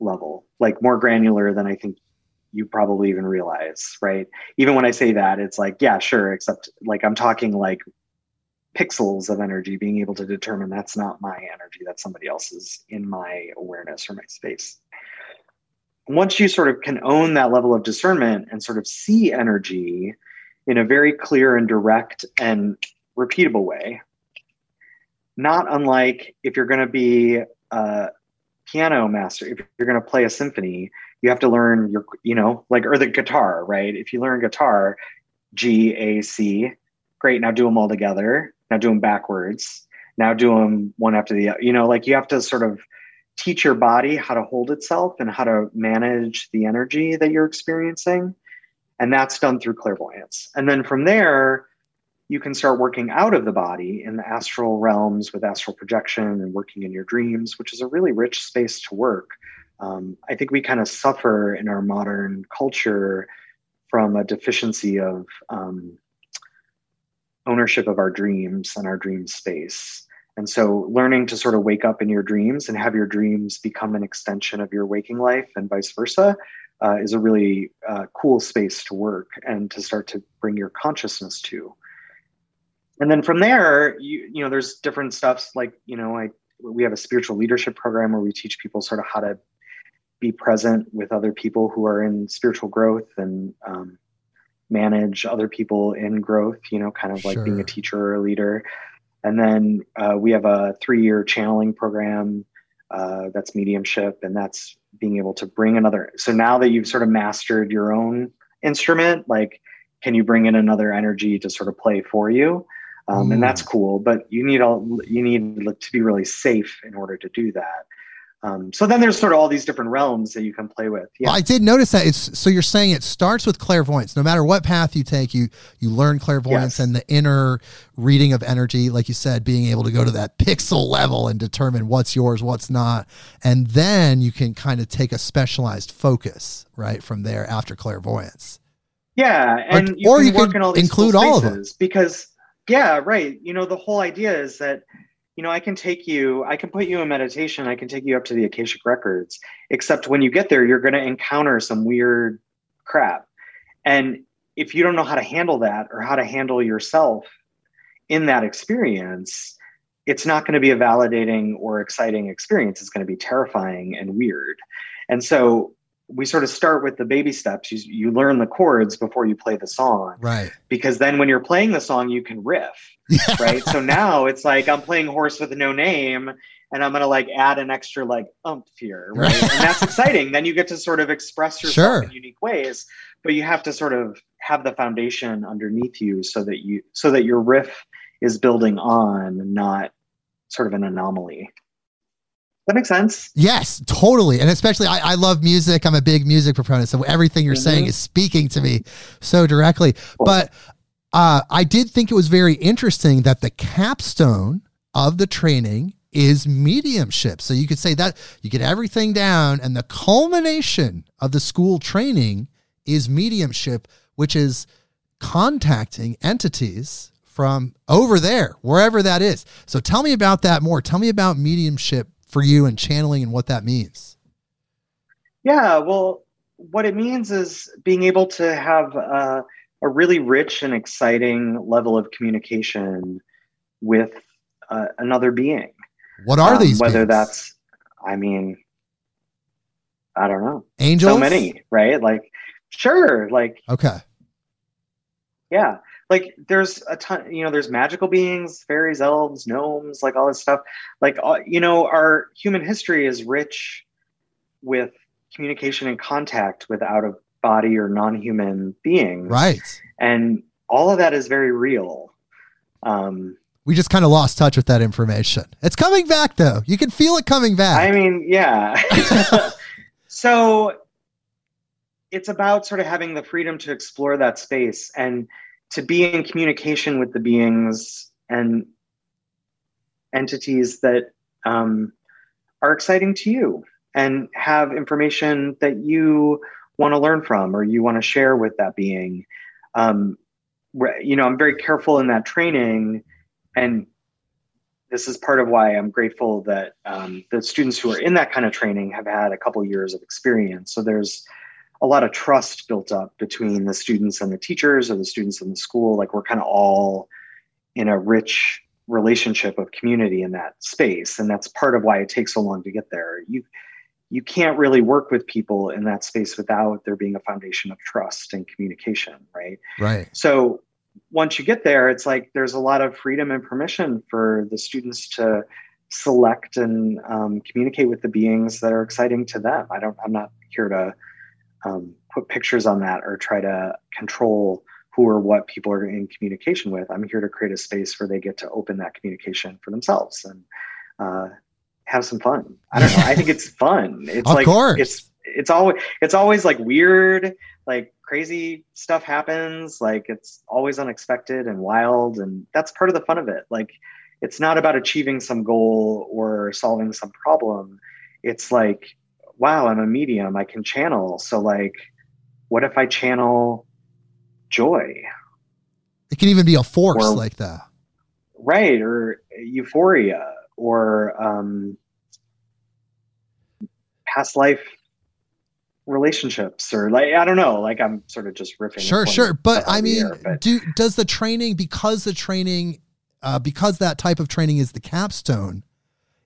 level, like more granular than I think you probably even realize, right? Even when I say that, it's like, yeah, sure, except like I'm talking like pixels of energy, being able to determine that's not my energy, that's somebody else's in my awareness or my space. Once you sort of can own that level of discernment and sort of see energy, in a very clear and direct and repeatable way. Not unlike if you're going to be a piano master, if you're going to play a symphony, you have to learn your, you know, like, or the guitar, right? If you learn guitar, G, A, C, great. Now do them all together. Now do them backwards. Now do them one after the other. You know, like you have to sort of teach your body how to hold itself and how to manage the energy that you're experiencing. And that's done through clairvoyance. And then from there, you can start working out of the body in the astral realms with astral projection and working in your dreams, which is a really rich space to work. Um, I think we kind of suffer in our modern culture from a deficiency of um, ownership of our dreams and our dream space. And so, learning to sort of wake up in your dreams and have your dreams become an extension of your waking life and vice versa uh, is a really uh, cool space to work and to start to bring your consciousness to and then from there you you know there's different stuffs like you know i we have a spiritual leadership program where we teach people sort of how to be present with other people who are in spiritual growth and um, manage other people in growth you know kind of like sure. being a teacher or a leader and then uh, we have a three-year channeling program uh, that's mediumship and that's being able to bring another so now that you've sort of mastered your own instrument like can you bring in another energy to sort of play for you um, mm. and that's cool. But you need all you need to be really safe in order to do that. Um, so then there's sort of all these different realms that you can play with. Yeah. Well, I did notice that. It's so you're saying it starts with clairvoyance. No matter what path you take, you you learn clairvoyance yes. and the inner reading of energy, like you said, being able to go to that pixel level and determine what's yours, what's not, and then you can kind of take a specialized focus right from there after clairvoyance. Yeah, and or you, or you can include cool all of them because yeah right you know the whole idea is that you know i can take you i can put you in meditation i can take you up to the akashic records except when you get there you're going to encounter some weird crap. And if you don't know how to handle that or how to handle yourself in that experience it's not going to be a validating or exciting experience. It's going to be terrifying and weird. And so we sort of start with the baby steps. You, you learn the chords before you play the song. Right. Because then when you're playing the song, you can riff. (laughs) right. So now it's like I'm playing Horse with No Name and I'm going to like add an extra like umph here. Right. and that's exciting. Then you get to sort of express yourself sure. in unique ways, but you have to sort of have the foundation underneath you so that you, so that your riff is building on, not sort of an anomaly that makes sense. Yes, totally. And especially, I, I love music. I'm a big music proponent. So everything you're mm-hmm. saying is speaking to me so directly. Cool. But uh, I did think it was very interesting that the capstone of the training is mediumship. So you could say that you get everything down, and the culmination of the school training is mediumship, which is contacting entities from over there, wherever that is. So tell me about that more. Tell me about mediumship for you and channeling and what that means? Yeah, well, what it means is being able to have a, a really rich and exciting level of communication with uh, another being. What are um, these? Whether beings? that's, I mean, I don't know. Angels? So many, right? Like, sure. Like, okay. Yeah like there's a ton you know there's magical beings fairies elves gnomes like all this stuff. Like uh, you know our human history is rich with communication and contact with out of body or non-human beings. Right. And all of that is very real. Um we just kind of lost touch with that information. It's coming back though. You can feel it coming back. I mean yeah. (laughs) So it's about sort of having the freedom to explore that space and to be in communication with the beings and entities that um, are exciting to you and have information that you want to learn from or you want to share with that being. Um, you know, I'm very careful in that training, and this is part of why I'm grateful that um, the students who are in that kind of training have had a couple years of experience. So there's a lot of trust built up between the students and the teachers or the students and the school like we're kind of all in a rich relationship of community in that space and that's part of why it takes so long to get there you you can't really work with people in that space without there being a foundation of trust and communication right right so once you get there it's like there's a lot of freedom and permission for the students to select and um, communicate with the beings that are exciting to them. I don't. I'm not here to um, put pictures on that or try to control who or what people are in communication with. I'm here to create a space where they get to open that communication for themselves and uh, have some fun. I don't know. I think it's fun. (laughs) It's of like course. it's it's always it's always like weird, like crazy stuff happens. Like it's always unexpected and wild, and that's part of the fun of it. Like it's not about achieving some goal or solving some problem. It's like, wow, I'm a medium. I can channel. So like, what if I channel joy? It can even be a force Or- like that. right or euphoria or um, past life relationships or like i don't know like i'm sort of just riffing Sure, sure. But I mean, air, but- do does the training because the training uh, because that type of training is the capstone,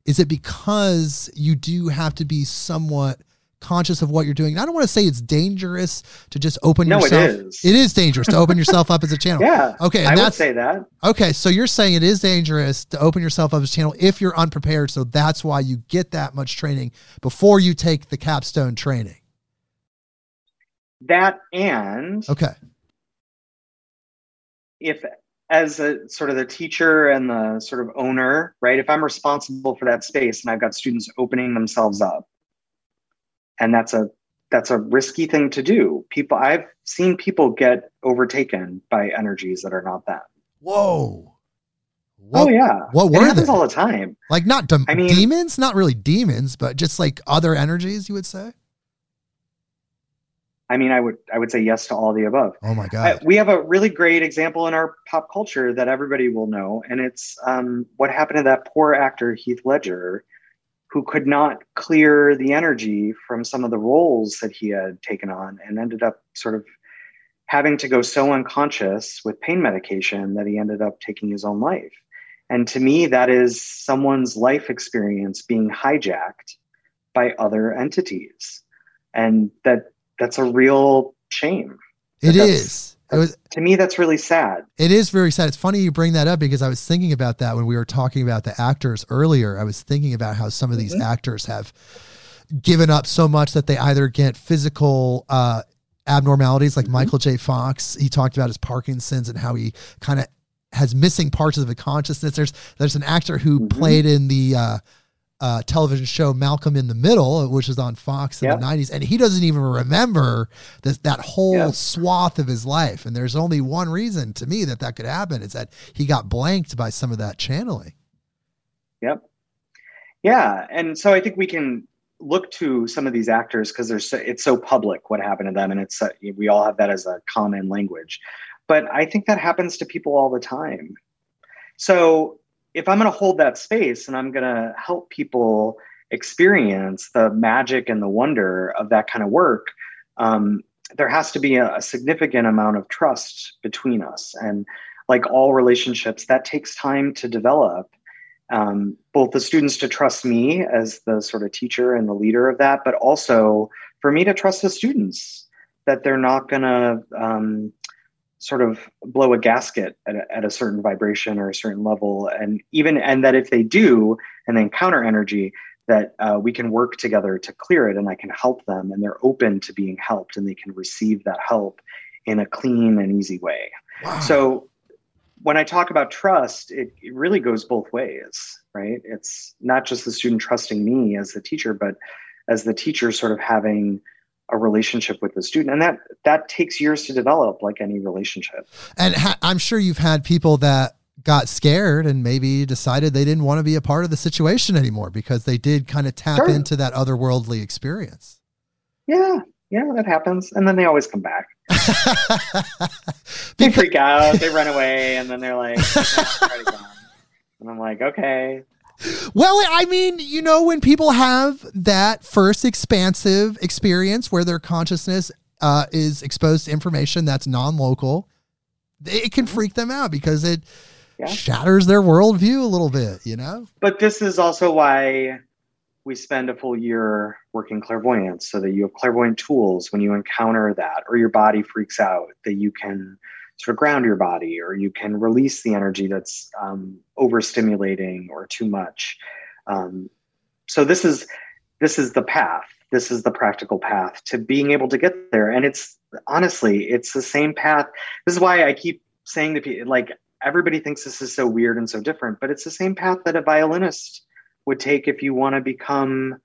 is it because you do have to be somewhat conscious of what you're doing? And I don't want to say it's dangerous to just open no it yourself. is It is dangerous to open yourself up as a channel. (laughs) yeah Okay, i would say that okay. So you're saying it is dangerous to open yourself up as a channel if you're unprepared. So that's why you get that much training before you take the capstone training. that and Okay. if as a sort of the teacher and the sort of owner right if i'm responsible for that space and i've got students opening themselves up and that's a that's a risky thing to do people i've seen people get overtaken by energies that are not them Whoa. oh yeah what it were happens they? all the time Like not dem- I mean- demons, not really demons, but just like other energies, you would say. I mean i would i would say yes to all the above Oh my god! we have a really great example in our pop culture that everybody will know, and it's um, what happened to that poor actor Heath Ledger, who could not clear the energy from some of the roles that he had taken on, and ended up sort of having to go so unconscious with pain medication that he ended up taking his own life. And to me, that is someone's life experience being hijacked by other entities, and that that's a real shame. it that's- It was. To me, that's really sad. It is very sad. It's funny you bring that up because I was thinking about that when we were talking about the actors earlier. I was thinking about how some of these Mhm. actors have given up so much that they either get physical uh, abnormalities, like Mhm. Michael J. Fox. He talked about his Parkinson's and how he kind of has missing parts of the consciousness. There's there's an actor who Mhm. played in the uh, uh, television show Malcolm in the Middle, which was on Fox in Yeah. the '90s, and he doesn't even remember this, that whole Yeah. swath of his life. And there's only one reason to me that that could happen is that he got blanked by some of that channeling. Yep. Yeah, and so I think we can look to some of these actors because they're so, it's so public what happened to them, and it's uh, we all have that as a common language. But I think that happens to people all the time. So if I'm going to hold that space and I'm going to help people experience the magic and the wonder of that kind of work, um, there has to be a, a significant amount of trust between us. And like all relationships, that takes time to develop um, both the students to trust me as the sort of teacher and the leader of that, but also for me to trust the students that they're not going to um, sort of blow a gasket at a, at a certain vibration or a certain level, and even and that if they do and they encounter energy, that uh, we can work together to clear it, and I can help them, and they're open to being helped, and they can receive that help in a clean and easy way. Wow. So when I talk about trust, it, it really goes both ways, right? It's not just the student trusting me as the teacher, but as the teacher sort of having a relationship with the student. And that that takes years to develop like any relationship. And ha- I'm sure you've had people that got scared and maybe decided they didn't want to be a part of the situation anymore because they did kind of tap Sure. into that otherworldly experience. Yeah, yeah, that happens. And then they always come back. (laughs) They freak out, they run away, and then they're like, (laughs) and I'm like, okay. Well, I mean, you know, when people have that first expansive experience where their consciousness uh, is exposed to information that's non-local, it can freak them out because it Yeah. shatters their worldview a little bit. You know. But this is also why we spend a full year working clairvoyance so that you have clairvoyant tools when you encounter that or your body freaks out that you can sort of ground your body or you can release the energy that's um, overstimulating or too much Um, so this is this is the path. This is the practical path to being able to get there. And it's honestly, it's the same path. This is why I keep saying to people, like everybody thinks this is so weird and so different, but it's the same path that a violinist would take if you want to become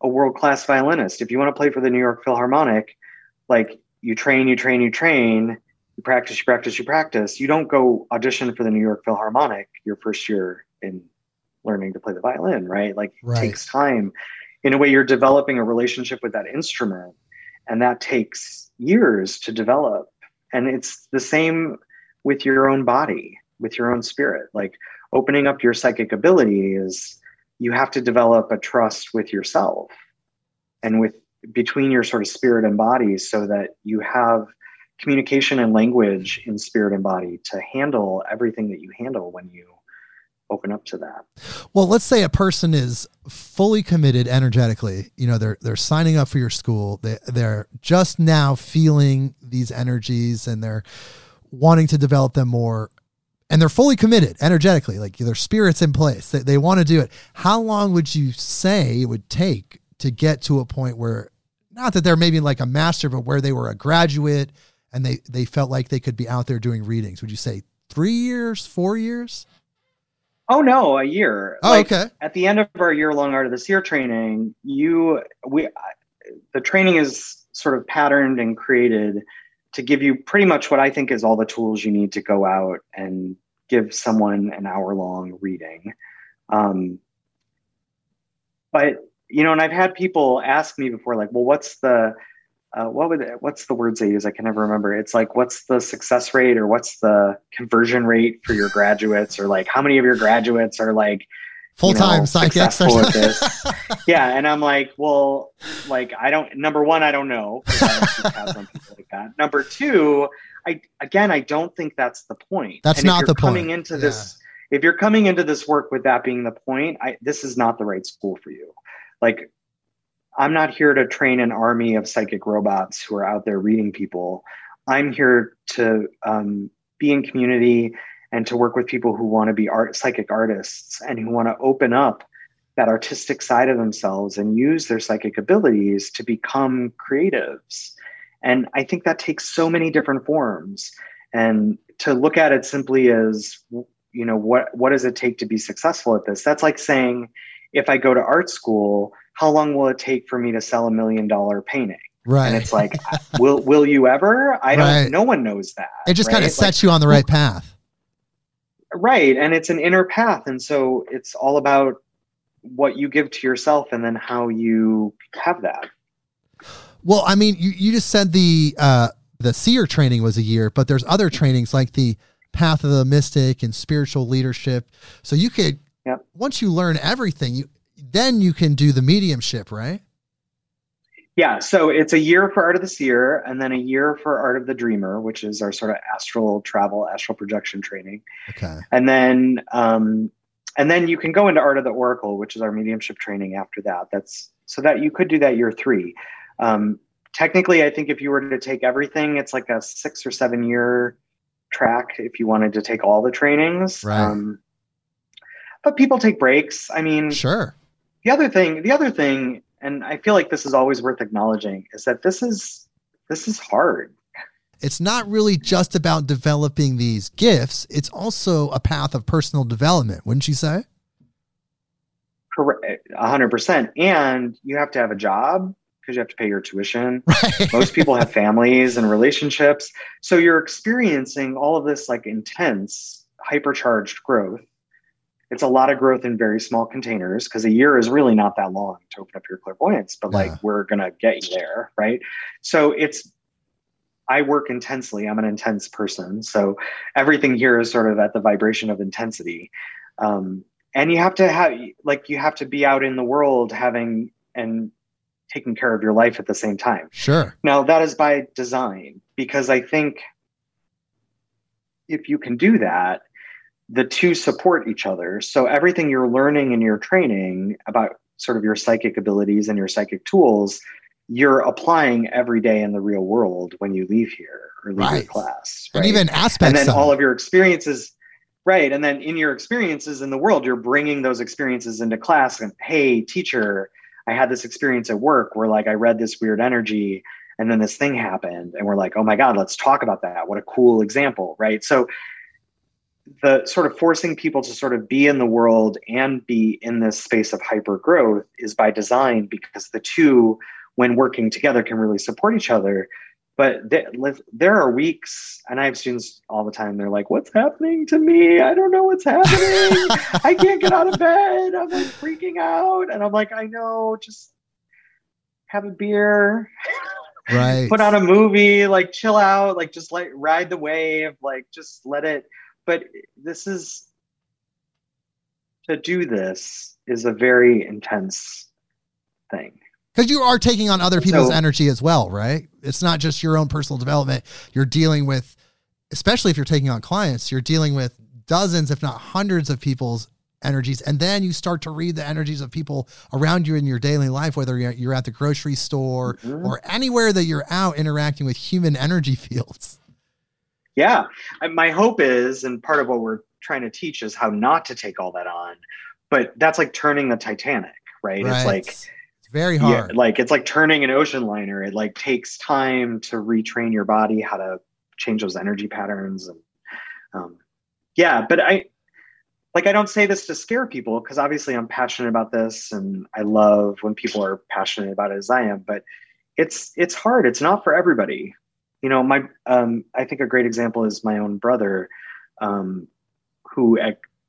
a world class violinist. If you want to play for the New York Philharmonic, like you train, you train, you train, you practice, you practice, you practice. You don't go audition for the New York Philharmonic your first year in learning to play the violin, right? Like Right. it takes time. In a way, you're developing a relationship with that instrument, and that takes years to develop. And it's the same with your own body, with your own spirit. Like opening up your psychic ability is you have to develop a trust with yourself and with between your sort of spirit and body so that you have communication and language in spirit and body to handle everything that you handle when you open up to that. Well, let's say a person is fully committed energetically. You know, they're they're signing up for your school. They they're just now feeling these energies and they're wanting to develop them more. And they're fully committed energetically, like their spirit's in place. They, they want to do it. How long would you say it would take to get to a point where, not that they're maybe like a master, but where they were a graduate and they, they felt like they could be out there doing readings? Would you say three years, four years? Oh no, a year. Oh, Like, okay. At the end of our year-long Art of the Seer training, you we the training is sort of patterned and created to give you pretty much what I think is all the tools you need to go out and give someone an hour-long reading. Um, but you know, and I've had people ask me before, like, well, what's the uh, what would what's the words they use? I can never remember. It's like what's the success rate or what's the conversion rate for your graduates or like how many of your graduates are like Full time know, psychics. successful at this. yeah, and I'm like, well, like I don't. Number one, I don't know. I don't like that. Number two, I again, I don't think that's the point. That's And if not you're the coming point. into this. If you're coming into this work with that being the point, I, this is not the right school for you. Like, I'm not here to train an army of psychic robots who are out there reading people. I'm here to um, be in community and to work with people who want to be art psychic artists and who want to open up that artistic side of themselves and use their psychic abilities to become creatives. And I think that takes so many different forms. And to look at it simply as, you know, what what does it take to be successful at this? That's like saying, if I go to art school, how long will it take for me to sell a million dollar painting? Right. And it's like, (laughs) will will you ever? I don't. Right. No one knows that. it just kind of sets you on the right path. right and it's an inner path and so it's all about what you give to yourself and then how you have that Well, I mean, you, you just said the uh, the seer training was a year, but there's other trainings like the path of the mystic and spiritual leadership. So you could Yep. once you learn everything, you then you can do the mediumship, right? yeah so it's a year for art of the seer and then a year for art of the dreamer which is our sort of astral travel astral projection training Okay. and then um, and then you can go into art of the oracle which is our mediumship training after that that's so that you could do that year three um, technically i think if you were to take everything it's like a six or seven year track if you wanted to take all the trainings Right. um, but people take breaks i mean Sure. The other thing the other thing and i feel like this is always worth acknowledging is that this is this is hard It's not really just about developing these gifts, it's also a path of personal development, wouldn't you say? correct 100% and you have to have a job because you have to pay your tuition (laughs) Right. most people have families and relationships so you're experiencing all of this like intense hypercharged growth it's a lot of growth in very small containers because a year is really not that long to open up your clairvoyance but like we're gonna get you there right? So it's i work intensely i'm an intense person so everything here is sort of at the vibration of intensity. Um, and you have to have like you have to be out in the world having and taking care of your life at the same time. Sure. now, that is by design because I think if you can do that, the two support each other. So, everything you're learning in your training about sort of your psychic abilities and your psychic tools, you're applying every day in the real world when you leave here or leave your Right. class. And even aspects. and then all of your experiences Right. And then in your experiences in the world, you're bringing those experiences into class and, hey, teacher, I had this experience at work where like I read this weird energy and then this thing happened. And we're like, oh my God, let's talk about that. What a cool example. Right. So the sort of forcing people to sort of be in the world and be in this space of hyper growth is by design because the two, when working together, can really support each other. But there are weeks and i have students all the time they're like what's happening to me? I don't know what's happening. (laughs) I can't get out of bed. I'm like freaking out. And i'm like i know just have a beer right. (laughs) put on a movie like chill out like just like ride the wave like just let it but this is to do this is a very intense thing because you are taking on other people's so, energy as well, right? It's not just your own personal development. You're dealing with, especially if you're taking on clients, you're dealing with dozens, if not hundreds of people's energies. And then you start to read the energies of people around you in your daily life, whether you're at the grocery store mm-hmm. or anywhere that you're out interacting with human energy (laughs) fields. Yeah. My hope is, and part of what we're trying to teach is how not to take all that on. But that's like turning the Titanic, right? right. It's like, it's very hard. Yeah, like it's like turning an ocean liner. It like takes time to retrain your body how to change those energy patterns and um, yeah, but I like I don't say this to scare people because obviously I'm passionate about this and I love when people are passionate about it as I am, but it's it's hard. It's not for everybody. You know, my um, I think a great example is my own brother, um, who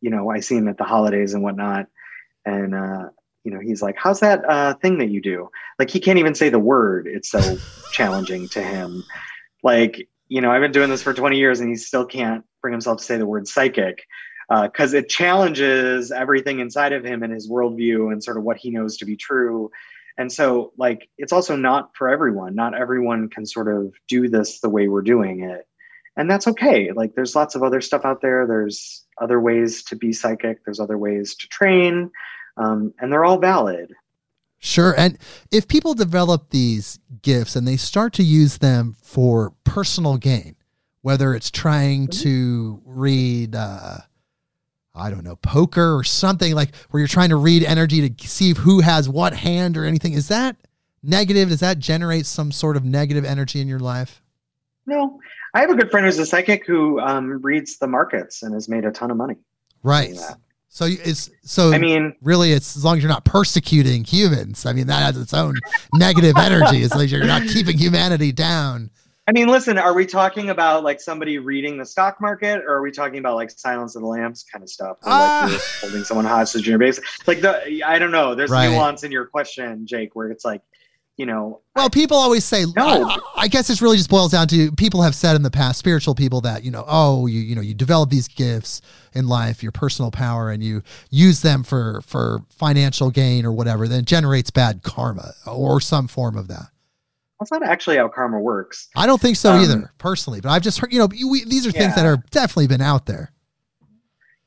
you know I see him at the holidays and whatnot, and uh, you know, he's like, "How's that uh, thing that you do?" Like he can't even say the word. It's so challenging to him. Like you know, I've been doing this for 20 years, and he still can't bring himself to say the word psychic because uh, it challenges everything inside of him and his worldview and sort of what he knows to be true. And so, like, it's also not for everyone. Not everyone can sort of do this the way we're doing it. And that's okay. Like, there's lots of other stuff out there. There's other ways to be psychic, there's other ways to train um, and they're all valid. Sure. And if people develop these gifts and they start to use them for personal gain, whether it's trying mm-hmm. to read, uh, I don't know, poker or something like where you're trying to read energy to see who has what hand or anything, is that negative? Does that generate some sort of negative energy in your life? No. I have a good friend who's a psychic who um, reads the markets and has made a ton of money. Right. So it's so. I mean, really, it's as long as you're not persecuting humans. I mean, that has its own (laughs) negative energy. As long as you're not keeping humanity down. I mean, listen, are we talking about like somebody reading the stock market, or are we talking about like Silence of the Lambs kind of stuff, or, like uh, holding someone hostage in your base? Like the, I don't know. There's right. nuance in your question, Jake, where it's like you know well people always say no I, I, guess this really just boils down to people have said in the past spiritual people that you know oh you you know you develop these gifts in life your personal power and you use them for for financial gain or whatever then it generates bad karma or some form of that that's not actually how karma works i don't think so um, either personally but i've just heard you know we, these are things yeah. that are definitely been out there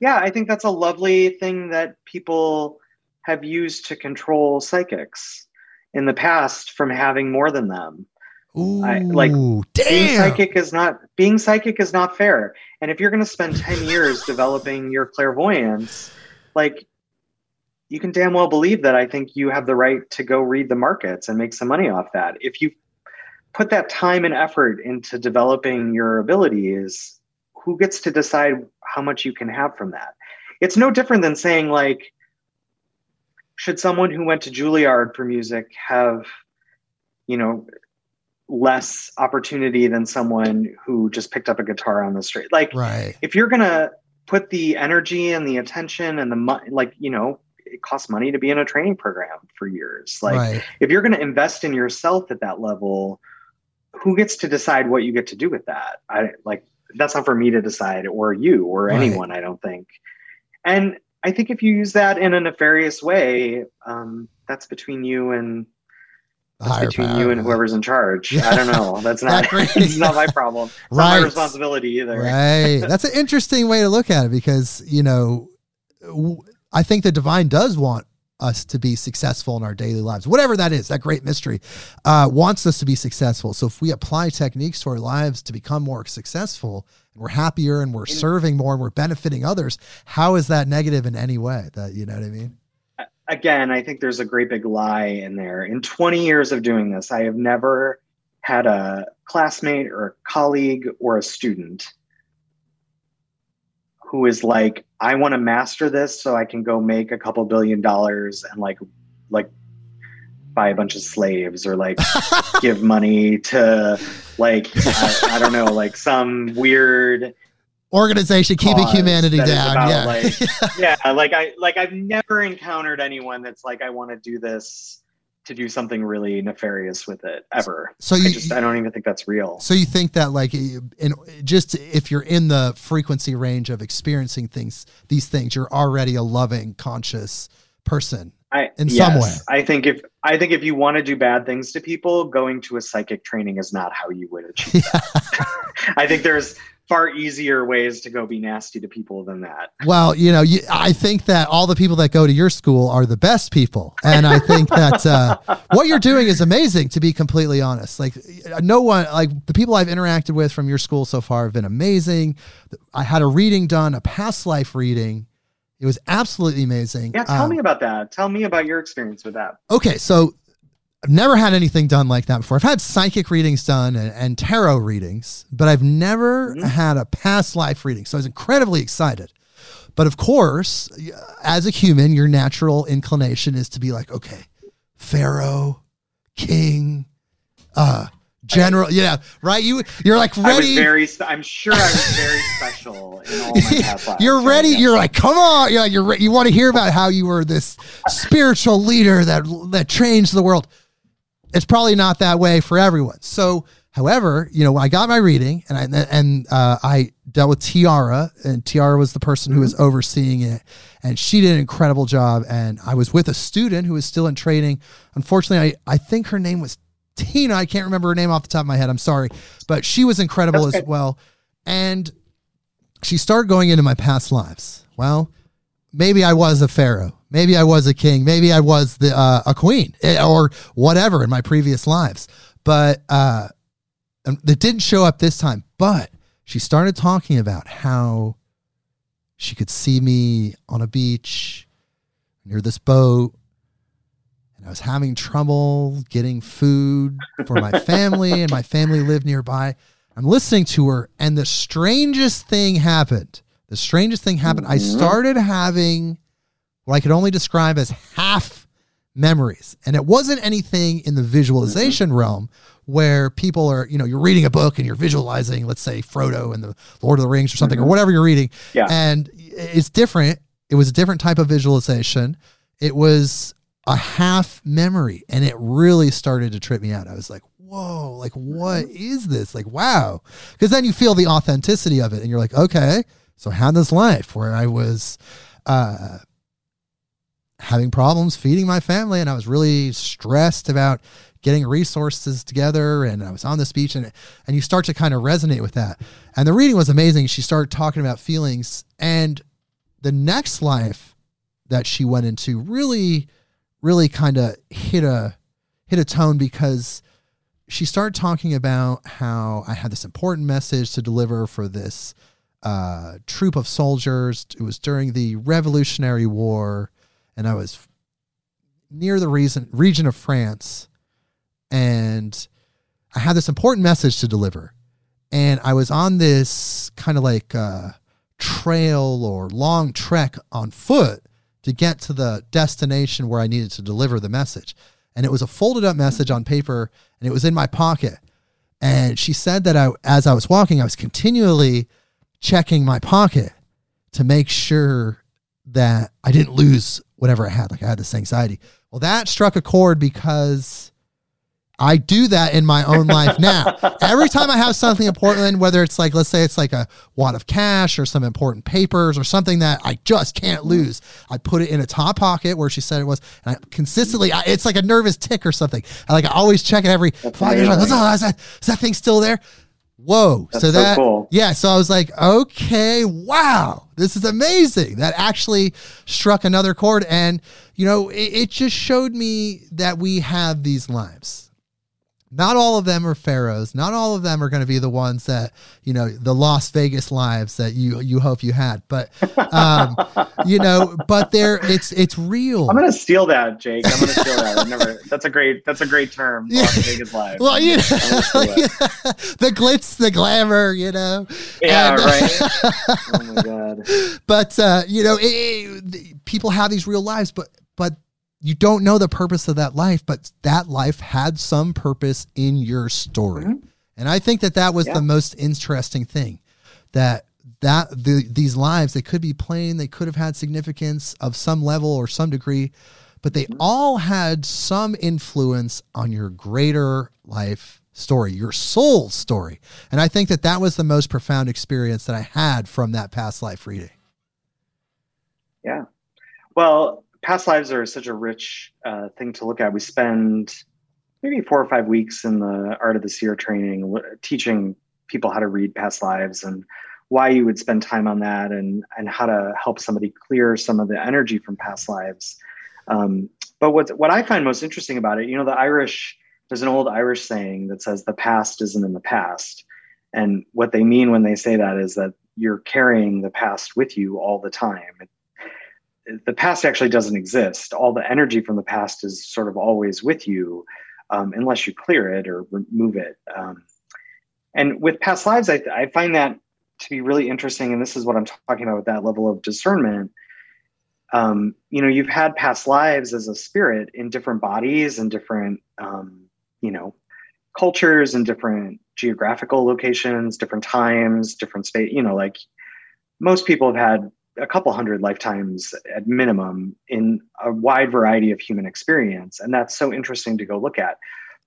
yeah i think that's a lovely thing that people have used to control psychics in the past from having more than them. Ooh, I, like damn. being psychic is not being psychic is not fair. And if you're going to spend 10 years developing your clairvoyance, like you can damn well believe that I think you have the right to go read the markets and make some money off that. If you put that time and effort into developing your abilities, who gets to decide how much you can have from that? It's no different than saying like should someone who went to Juilliard for music have, you know, less opportunity than someone who just picked up a guitar on the street? Like, right. if you're gonna put the energy and the attention and the money, like, you know, it costs money to be in a training program for years. Like, right. if you're gonna invest in yourself at that level, who gets to decide what you get to do with that? I like that's not for me to decide or you or right. anyone. I don't think. And I think if you use that in a nefarious way, um, that's between you and between power, you and whoever's in charge. Yeah. I don't know. That's (laughs) not (laughs) it's not my problem. It's right. not my responsibility either. Right. That's an interesting way to look at it because, you know, I think the divine does want us to be successful in our daily lives, whatever that is, that great mystery, uh, wants us to be successful. So if we apply techniques to our lives to become more successful, and we're happier and we're serving more and we're benefiting others, how is that negative in any way? That you know what I mean? Again, I think there's a great big lie in there. In 20 years of doing this, I have never had a classmate or a colleague or a student who is like, I want to master this so I can go make a couple billion dollars and like like buy a bunch of slaves or like (laughs) give money to like I, I, don't know like some weird organization keeping humanity down yeah. like, (laughs) yeah like i like i've never encountered anyone that's like i want to do this to do something really nefarious with it ever. So you, I just I don't even think that's real. So you think that like in just if you're in the frequency range of experiencing things these things you're already a loving conscious person I, in yes, some way. I think if I think if you want to do bad things to people, going to a psychic training is not how you would achieve. Yeah. (laughs) (laughs) I think there's far easier ways to go be nasty to people than that. Well, you know, you, I think that all the people that go to your school are the best people, and I think that uh, what you're doing is amazing. To be completely honest, like no one, like the people I've interacted with from your school so far have been amazing. I had a reading done, a past life reading. It was absolutely amazing. Yeah, tell um, me about that. Tell me about your experience with that. Okay, so I've never had anything done like that before. I've had psychic readings done and, and tarot readings, but I've never mm-hmm. had a past life reading. So I was incredibly excited. But of course, as a human, your natural inclination is to be like, okay, Pharaoh, king, uh, general, yeah, right. You you're like ready. very. I'm sure I was very special in all my past (laughs) lives. You're ready. You're like, come on. You're like, you're you want to hear about how you were this spiritual leader that that changed the world it's probably not that way for everyone. So, however, you know, I got my reading and I and uh, I dealt with Tiara, and Tiara was the person who was mm-hmm. overseeing it, and she did an incredible job. And I was with a student who was still in training. Unfortunately, I I think her name was Tina. I can't remember her name off the top of my head. I'm sorry, but she was incredible okay. as well. And she started going into my past lives. Well, maybe I was a pharaoh. Maybe I was a king. Maybe I was the uh, a queen eh, or whatever in my previous lives. But uh, it didn't show up this time. But she started talking about how she could see me on a beach near this boat. And I was having trouble getting food for my family, and my family lived nearby. I'm listening to her, and the strangest thing happened. The strangest thing happened. I mm-hmm. started having what I could only describe as half memories. And it wasn't anything in the visualization mm-hmm. realm where people are, you know, you're reading a book and you're visualizing, let's say Frodo and the Lord of the Rings or something, mm-hmm. or whatever you're reading. Yeah. And it's different. It was a different type of visualization. It was a half memory and it really started to trip me out. I was like, whoa, like what mm-hmm. this? Like, wow. Because then you feel the authenticity of it and you're like, okay, so I had this life where I was uh, having problems feeding my family and I was really stressed about getting resources together and I was on this beach and and you start to kind of resonate with that. And the reading was amazing. She started talking about feelings and the next life that she went into really really kind of hit a hit a tone because she started talking about how I had this important message to deliver for this uh, troop of soldiers. It was during the Revolutionary War and I was near the reason, region of France, and I had this important message to deliver. And I was on this kind of like uh, trail or long trek on foot to get to the destination where I needed to deliver the message. And it was a folded up message on paper, and it was in my pocket. And she said that I, as I was walking, I was continually checking my pocket to make sure that I didn't lose whatever I had. Like I had this anxiety. Well, that struck a chord because I do that in my own life now. (laughs) Every time I have something important, whether it's like, let's say it's like a wad of cash or some important papers or something that I just can't mm-hmm. lose, I put it in a top pocket where she said it was. And I consistently, I, it's like a nervous tick or something. I like, I always check it every five years. Like, oh, is that, is that thing still there? Whoa. That's so so that, cool. yeah. So I was like, okay, wow, this is amazing. That actually struck another chord. And, you know, it, it just showed me that we have these lives. Not all of them are pharaohs. Not all of them are going to be the ones that, you know, the Las Vegas lives that you, you hope you had. But, um, (laughs) you know, but they're, it's, it's real. I'm gonna steal that, Jake. I'm gonna (laughs) steal that. I never. That's a great. That's a great term. Yeah. Las Vegas Live. well, you know, I'm gonna steal that. (laughs) the glitz, the glamour, you know. Yeah. And- Right. oh my god. but uh, you know, it, it- people have these real lives, but but you don't know the purpose of that life. But that life had some purpose in your story, Mhm. and I think that that was Yeah. the most interesting thing. That that the, these lives they could be plain, they could have had significance of some level or some degree, but they Mhm. all had some influence on your greater life story, your soul story. And I think that that was the most profound experience that I had from that past life reading. Yeah well, past lives are such a rich uh, thing to look at. We spend maybe four or five weeks in the art of the seer training, teaching people how to read past lives and why you would spend time on that, and and how to help somebody clear some of the energy from past lives. Um, but what what I find most interesting about it, you know, the Irish. There's an old Irish saying that says the past isn't in the past. And what they mean when they say that is that you're carrying the past with you all the time the past actually doesn't exist. All the energy from the past is sort of always with you, um, unless you clear it or remove it. Um, and with past lives, I, I find that to be really interesting. And this is what I'm talking about with that level of discernment. Um, you know, you've had past lives as a spirit in different bodies and different, um, you know, cultures and different geographical locations, different times, different space. You know, like most people have had a couple hundred lifetimes at minimum in a wide variety of human experience. And that's so interesting to go look at.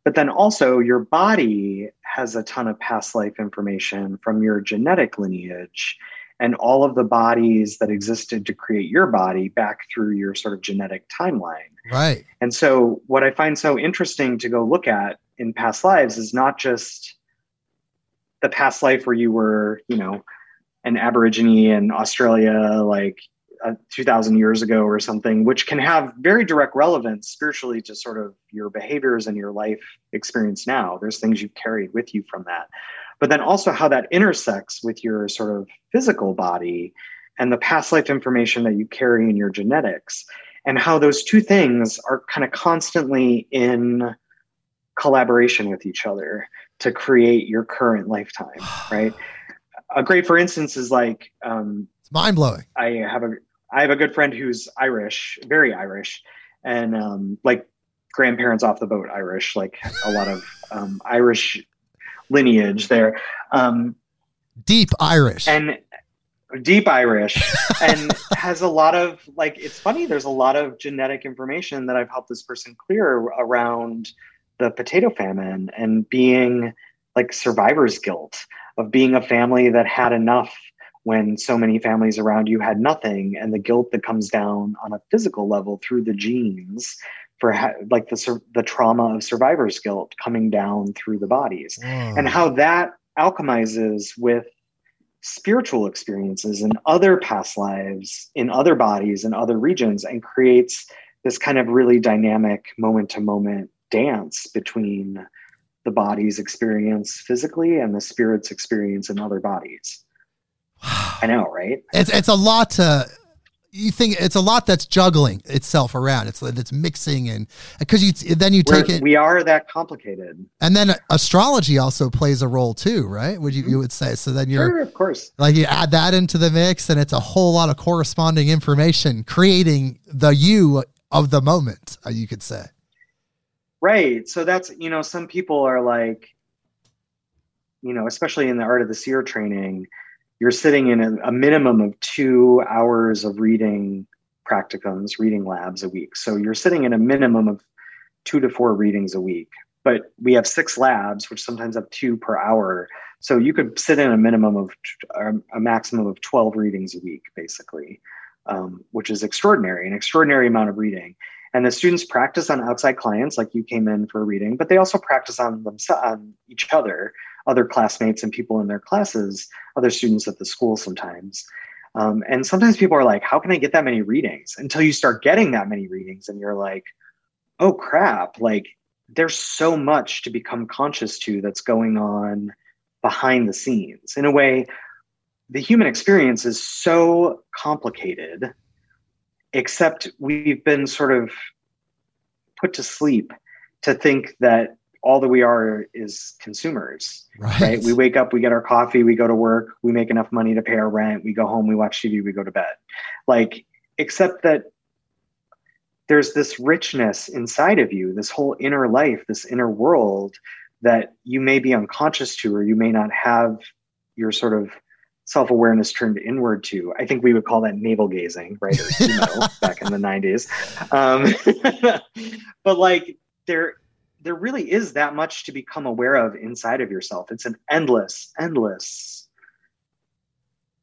But then also, your body has a ton of past life information from your genetic lineage and all of the bodies that existed to create your body back through your sort of genetic timeline. Right. And so, what I find so interesting to go look at in past lives is not just the past life where you were, you know, an Aborigine in Australia, like uh, 2000 years ago or something, which can have very direct relevance spiritually to sort of your behaviors and your life experience now. There's things you've carried with you from that. But then also how that intersects with your sort of physical body and the past life information that you carry in your genetics, and how those two things are kind of constantly in collaboration with each other to create your current lifetime, right? (sighs) A great, for instance, is like um, It's mind blowing. I have a I have a good friend who's Irish, very Irish, and um, like grandparents off the boat Irish, like a lot of um, Irish lineage there, um, Deep Irish. and deep Irish, and (laughs) has a lot of like. It's funny. There's a lot of genetic information that I've helped this person clear around the potato famine and being like survivor's guilt of being a family that had enough when so many families around you had nothing and the guilt that comes down on a physical level through the genes for ha- like the the trauma of survivor's guilt coming down through the bodies Whoa. and how that alchemizes with spiritual experiences in other past lives in other bodies in other regions and creates this kind of really dynamic moment to moment dance between the body's experience physically and the spirit's experience in other bodies i know right it's it's a lot to you think it's a lot that's juggling itself around. It's it's mixing and because you then you We're- take it we are that complicated and then astrology also plays a role too, right? Would you you would say so? Then you're sure of course like you add that into the mix and it's a whole lot of corresponding information creating the you of the moment. uh, You could say. Right. So that's, you know, some people are like, you know, especially in the art of the seer training, you're sitting in a, a minimum of two hours of reading practicums, reading labs a week. So you're sitting in a minimum of two to four readings a week. But we have six labs, which sometimes have two per hour. So you could sit in a minimum of um, a maximum of 12 readings a week, basically, um, which is extraordinary, an extraordinary amount of reading and the students practice on outside clients like you came in for a reading but they also practice on themselves on each other other classmates and people in their classes, other students at the school sometimes. Um, and sometimes people are like, how can I get that many readings? Until you start getting that many readings and you're like, oh crap, like there's so much to become conscious to that's going on behind the scenes. In a way, the human experience is so complicated, except we've been sort of put to sleep to think that all that we are is consumers. Right. right. We wake up, we get our coffee, we go to work, we make enough money to pay our rent, we go home, we watch TV, we go to bed. Like, except that there's this richness inside of you, this whole inner life, this inner world that you may be unconscious to, or you may not have your sort of self awareness turned inward to. I think we would call that navel gazing, right? Or, you know, (laughs) back in the 90s. Um, (laughs) but like, there, there really is that much to become aware of inside of yourself. It's an endless, endless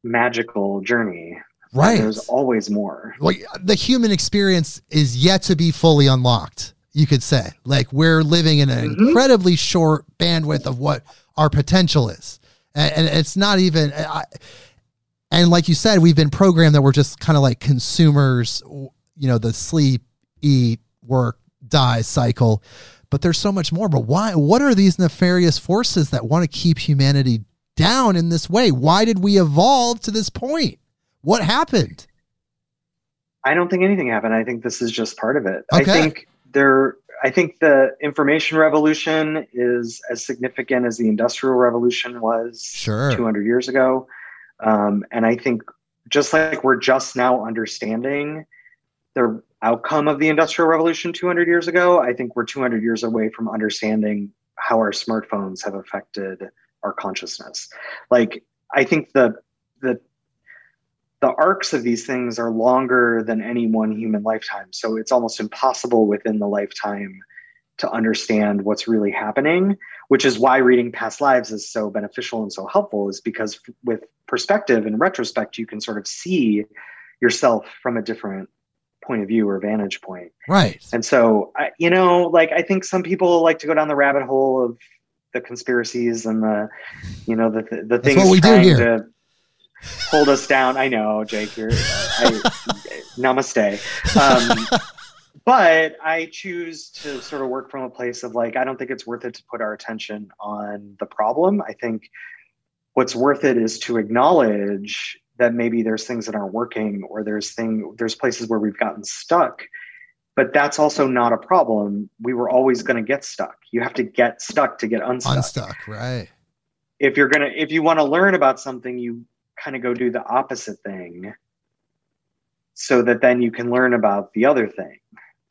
magical journey. Right. There's always more. Like the human experience is yet to be fully unlocked, you could say. Like we're living in an mm-hmm. incredibly short bandwidth of what our potential is. And, and it's not even, I, and like you said, we've been programmed that we're just kind of like consumers, you know, the sleep, eat, work, die cycle but there's so much more. But why? What are these nefarious forces that want to keep humanity down in this way? Why did we evolve to this point? What happened? I don't think anything happened. I think this is just part of it. Okay. I think there. I think the information revolution is as significant as the industrial revolution was sure. 200 years ago. Um, and I think just like we're just now understanding the outcome of the industrial revolution 200 years ago i think we're 200 years away from understanding how our smartphones have affected our consciousness like i think the the the arcs of these things are longer than any one human lifetime so it's almost impossible within the lifetime to understand what's really happening which is why reading past lives is so beneficial and so helpful is because with perspective and retrospect you can sort of see yourself from a different point of view or vantage point. Right. And so, I, you know, like I think some people like to go down the rabbit hole of the conspiracies and the, you know, the the, the things what we do here. to hold us down. I know, Jake. You're I, namaste. Um, but I choose to sort of work from a place of like I don't think it's worth it to put our attention on the problem. I think what's worth it is to acknowledge that maybe there's things that aren't working or there's thing there's places where we've gotten stuck but that's also not a problem we were always going to get stuck you have to get stuck to get unstuck unstuck right if you're going to if you want to learn about something you kind of go do the opposite thing so that then you can learn about the other thing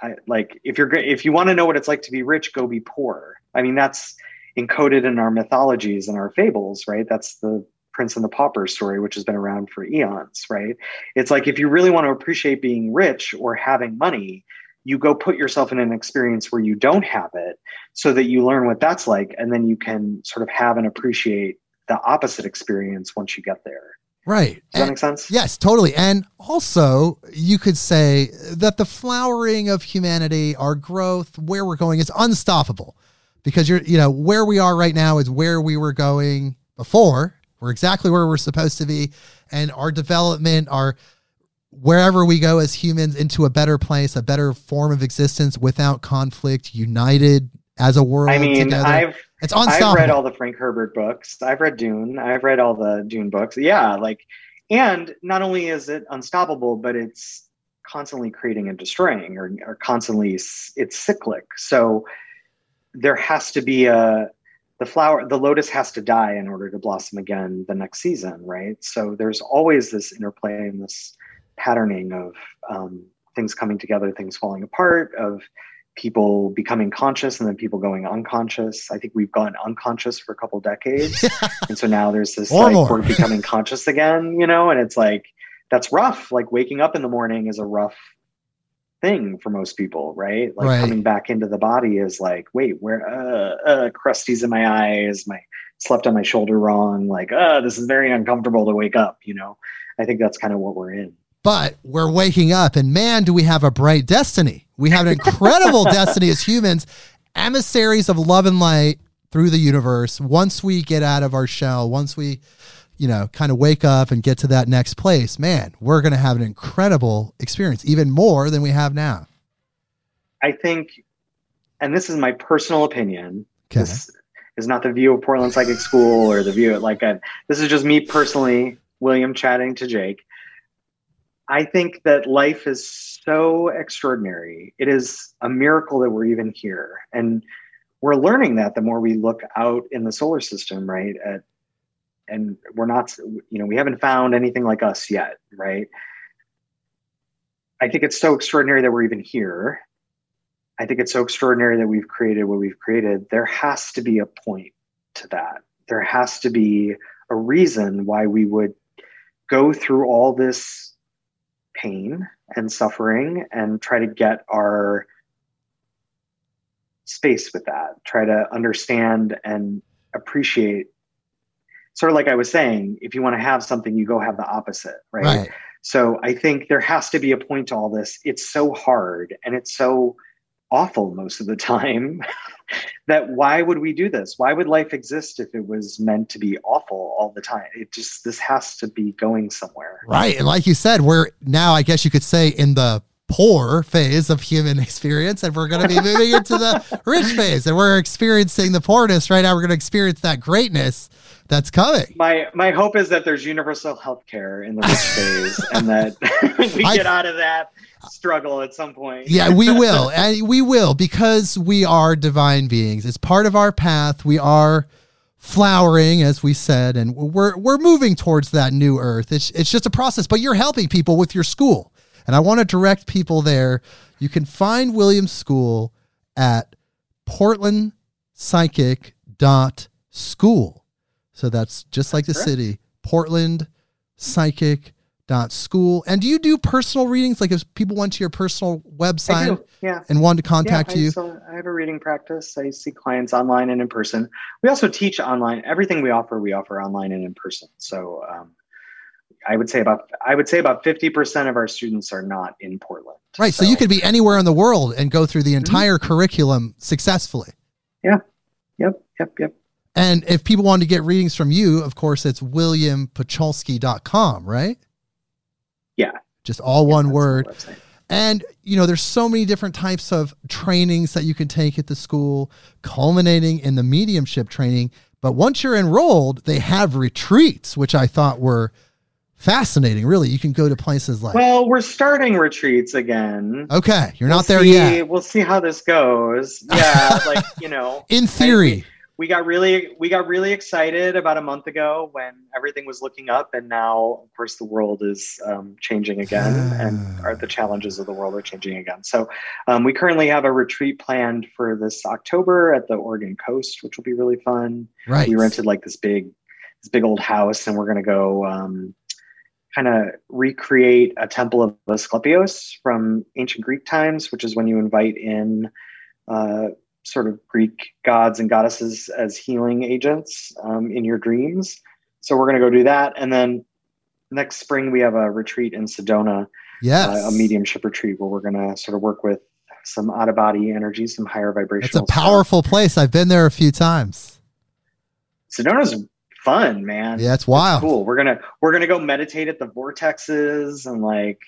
I, like if you're if you want to know what it's like to be rich go be poor i mean that's encoded in our mythologies and our fables right that's the Prince and the Pauper story, which has been around for eons, right? It's like if you really want to appreciate being rich or having money, you go put yourself in an experience where you don't have it so that you learn what that's like. And then you can sort of have and appreciate the opposite experience once you get there. Right. Does that make sense? Yes, totally. And also, you could say that the flowering of humanity, our growth, where we're going is unstoppable because you're, you know, where we are right now is where we were going before we're exactly where we're supposed to be. And our development, our wherever we go as humans into a better place, a better form of existence without conflict, united as a world. I mean, together. I've it's unstoppable. I've read all the Frank Herbert books. I've read Dune. I've read all the Dune books. Yeah, like, and not only is it unstoppable, but it's constantly creating and destroying, or, or constantly it's cyclic. So there has to be a the flower the lotus has to die in order to blossom again the next season right so there's always this interplay and this patterning of um, things coming together things falling apart of people becoming conscious and then people going unconscious i think we've gone unconscious for a couple decades (laughs) and so now there's this like more. we're becoming conscious again you know and it's like that's rough like waking up in the morning is a rough thing for most people, right? Like right. coming back into the body is like, wait, where uh, uh crusties in my eyes, my slept on my shoulder wrong, like, uh, this is very uncomfortable to wake up, you know. I think that's kind of what we're in. But we're waking up and man, do we have a bright destiny. We have an incredible (laughs) destiny as humans, emissaries of love and light through the universe. Once we get out of our shell, once we, you know, kind of wake up and get to that next place, man, we're going to have an incredible experience, even more than we have now. I think, and this is my personal opinion. Okay. This is not the view of Portland Psychic School or the view of like a, this is just me personally, William chatting to Jake. I think that life is so extraordinary. It is a miracle that we're even here. And we're learning that the more we look out in the solar system, right? At, and we're not, you know, we haven't found anything like us yet, right? I think it's so extraordinary that we're even here. I think it's so extraordinary that we've created what we've created. There has to be a point to that. There has to be a reason why we would go through all this pain and suffering and try to get our space with that try to understand and appreciate sort of like i was saying if you want to have something you go have the opposite right? Right. so i think there has to be a point to all this it's so hard and it's so awful most of the time. (laughs) That why would we do this? Why would life exist if it was meant to be awful all the time? It just this has to be going somewhere. Right. And like you said, we're now, I guess you could say, in the poor phase of human (laughs) experience, and we're going to be moving into the (laughs) rich phase. And we're experiencing the poorness right now. We're going to experience that greatness that's coming. my my hope is that there's universal health care in the rich (laughs) phase and that we I- get out of that struggle at some point Yeah, we will. And we will because we are divine beings. It's part of our path. We are flowering, as we said, and we're we're moving towards that new earth. It's it's just a process, but you're helping people with your school. And I want to direct people there. You can find Williams School at portlandpsychic.school. So that's just like the Correct. city, Portland Psychic dot school and do you do personal readings like if people went to your personal website yeah and wanted to contact yeah, I, you I have a reading practice. I see clients online and in person. We also teach online. Everything we offer, we offer online and in person. So um, I would say about I would say about fifty percent of our students are not in Portland. right so, you could be anywhere in the world and go through the mm-hmm. entire curriculum successfully Yeah. Yep, yep, yep. and if people wanted to get readings from you of course it's williampacholski.com right Yeah. just all one word. And you know, there's so many different types of trainings that you can take at the school, culminating in the mediumship training. But once you're enrolled, they have retreats, which I thought were fascinating. Really, you can go to places like Well, we're starting retreats again. okay, you're We'll not there see- yet. We'll see how this goes. Yeah, (laughs) like you know, In theory, we got really we got really excited about a month ago when everything was looking up, and now of course the world is um, changing again, and are the challenges of the world are changing again. So um, we currently have a retreat planned for this October at the Oregon coast, which will be really fun. right? We rented like this big this big old house, and we're gonna go. Um, kind of recreate a temple of Asclepios from ancient Greek times, which is when you invite in uh, sort of Greek gods and goddesses as healing agents um, in your dreams. So we're going to go do that. And then next spring, we have a retreat in Sedona, yes, uh, a mediumship retreat where we're going to sort of work with some out of body energy, some higher vibrational. It's a stuff. powerful place. I've been there a few times. Sedona's fun, man. Yeah, it's wild. cool. We're gonna we're gonna go meditate at the vortexes and like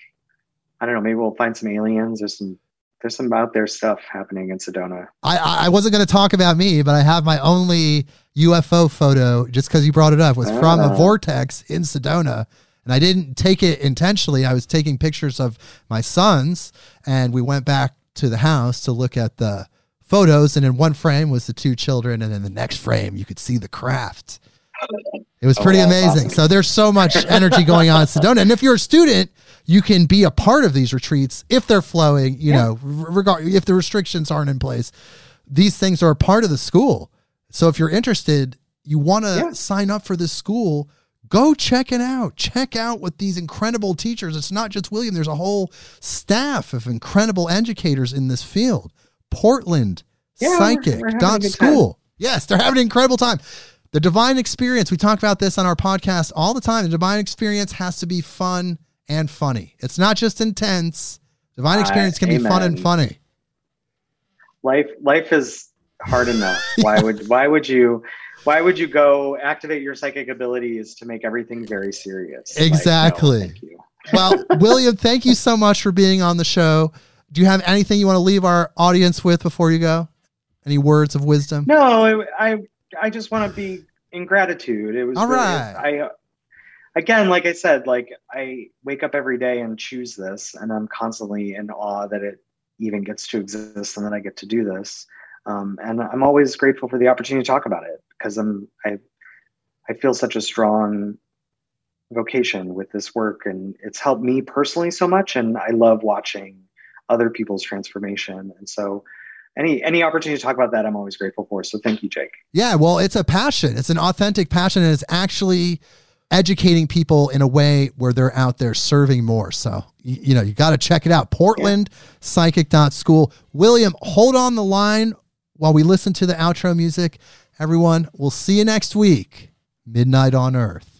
I don't know, maybe we'll find some aliens or some there's some out there stuff happening in Sedona. I, I wasn't going to talk about me, but I have my only UFO photo just because you brought it up was from a Ah. vortex in Sedona. And I didn't take it intentionally. I was taking pictures of my sons, and we went back to the house to look at the photos. And in one frame was the two children, and in the next frame, you could see the craft. It was Oh, pretty amazing. So there's so much (laughs) energy going on in Sedona. And if you're a student, you can be a part of these retreats if they're flowing, you Yeah. know, regard if the restrictions aren't in place. These things are a part of the school. So if you're interested, you want to Yeah. sign up for this school, go check it out. Check out what these incredible teachers. It's not just William, there's a whole staff of incredible educators in this field. Portland Yeah, Psychic we're dot school. Yes, they're having an incredible time. The divine experience, we talk about this on our podcast all the time. The divine experience has to be fun and funny. It's not just intense. Divine Uh, experience can be fun and funny. Life life is hard enough. (laughs) Why would why would you why would you go activate your psychic abilities to make everything very serious? Exactly. Like, no, (laughs) well, William, thank you so much for being on the show. Do you have anything you want to leave our audience with before you go? Any words of wisdom? No, I I just want to be in gratitude. It was all really, right. I again, like I said, like I wake up every day and choose this, and I'm constantly in awe that it even gets to exist and that I get to do this. Um, and I'm always grateful for the opportunity to talk about it because I'm I I feel such a strong vocation with this work, and it's helped me personally so much. And I love watching other people's transformation, and so any any opportunity to talk about that, I'm always grateful for. So thank you, Jake. Yeah, well, it's a passion. It's an authentic passion, and it's actually educating people in a way where they're out there serving more. So, you, you know, you got to check it out. Portland yeah. Psychic.school. William, hold on the line while we listen to the outro music. Everyone, we'll see you next week. Midnight on Earth.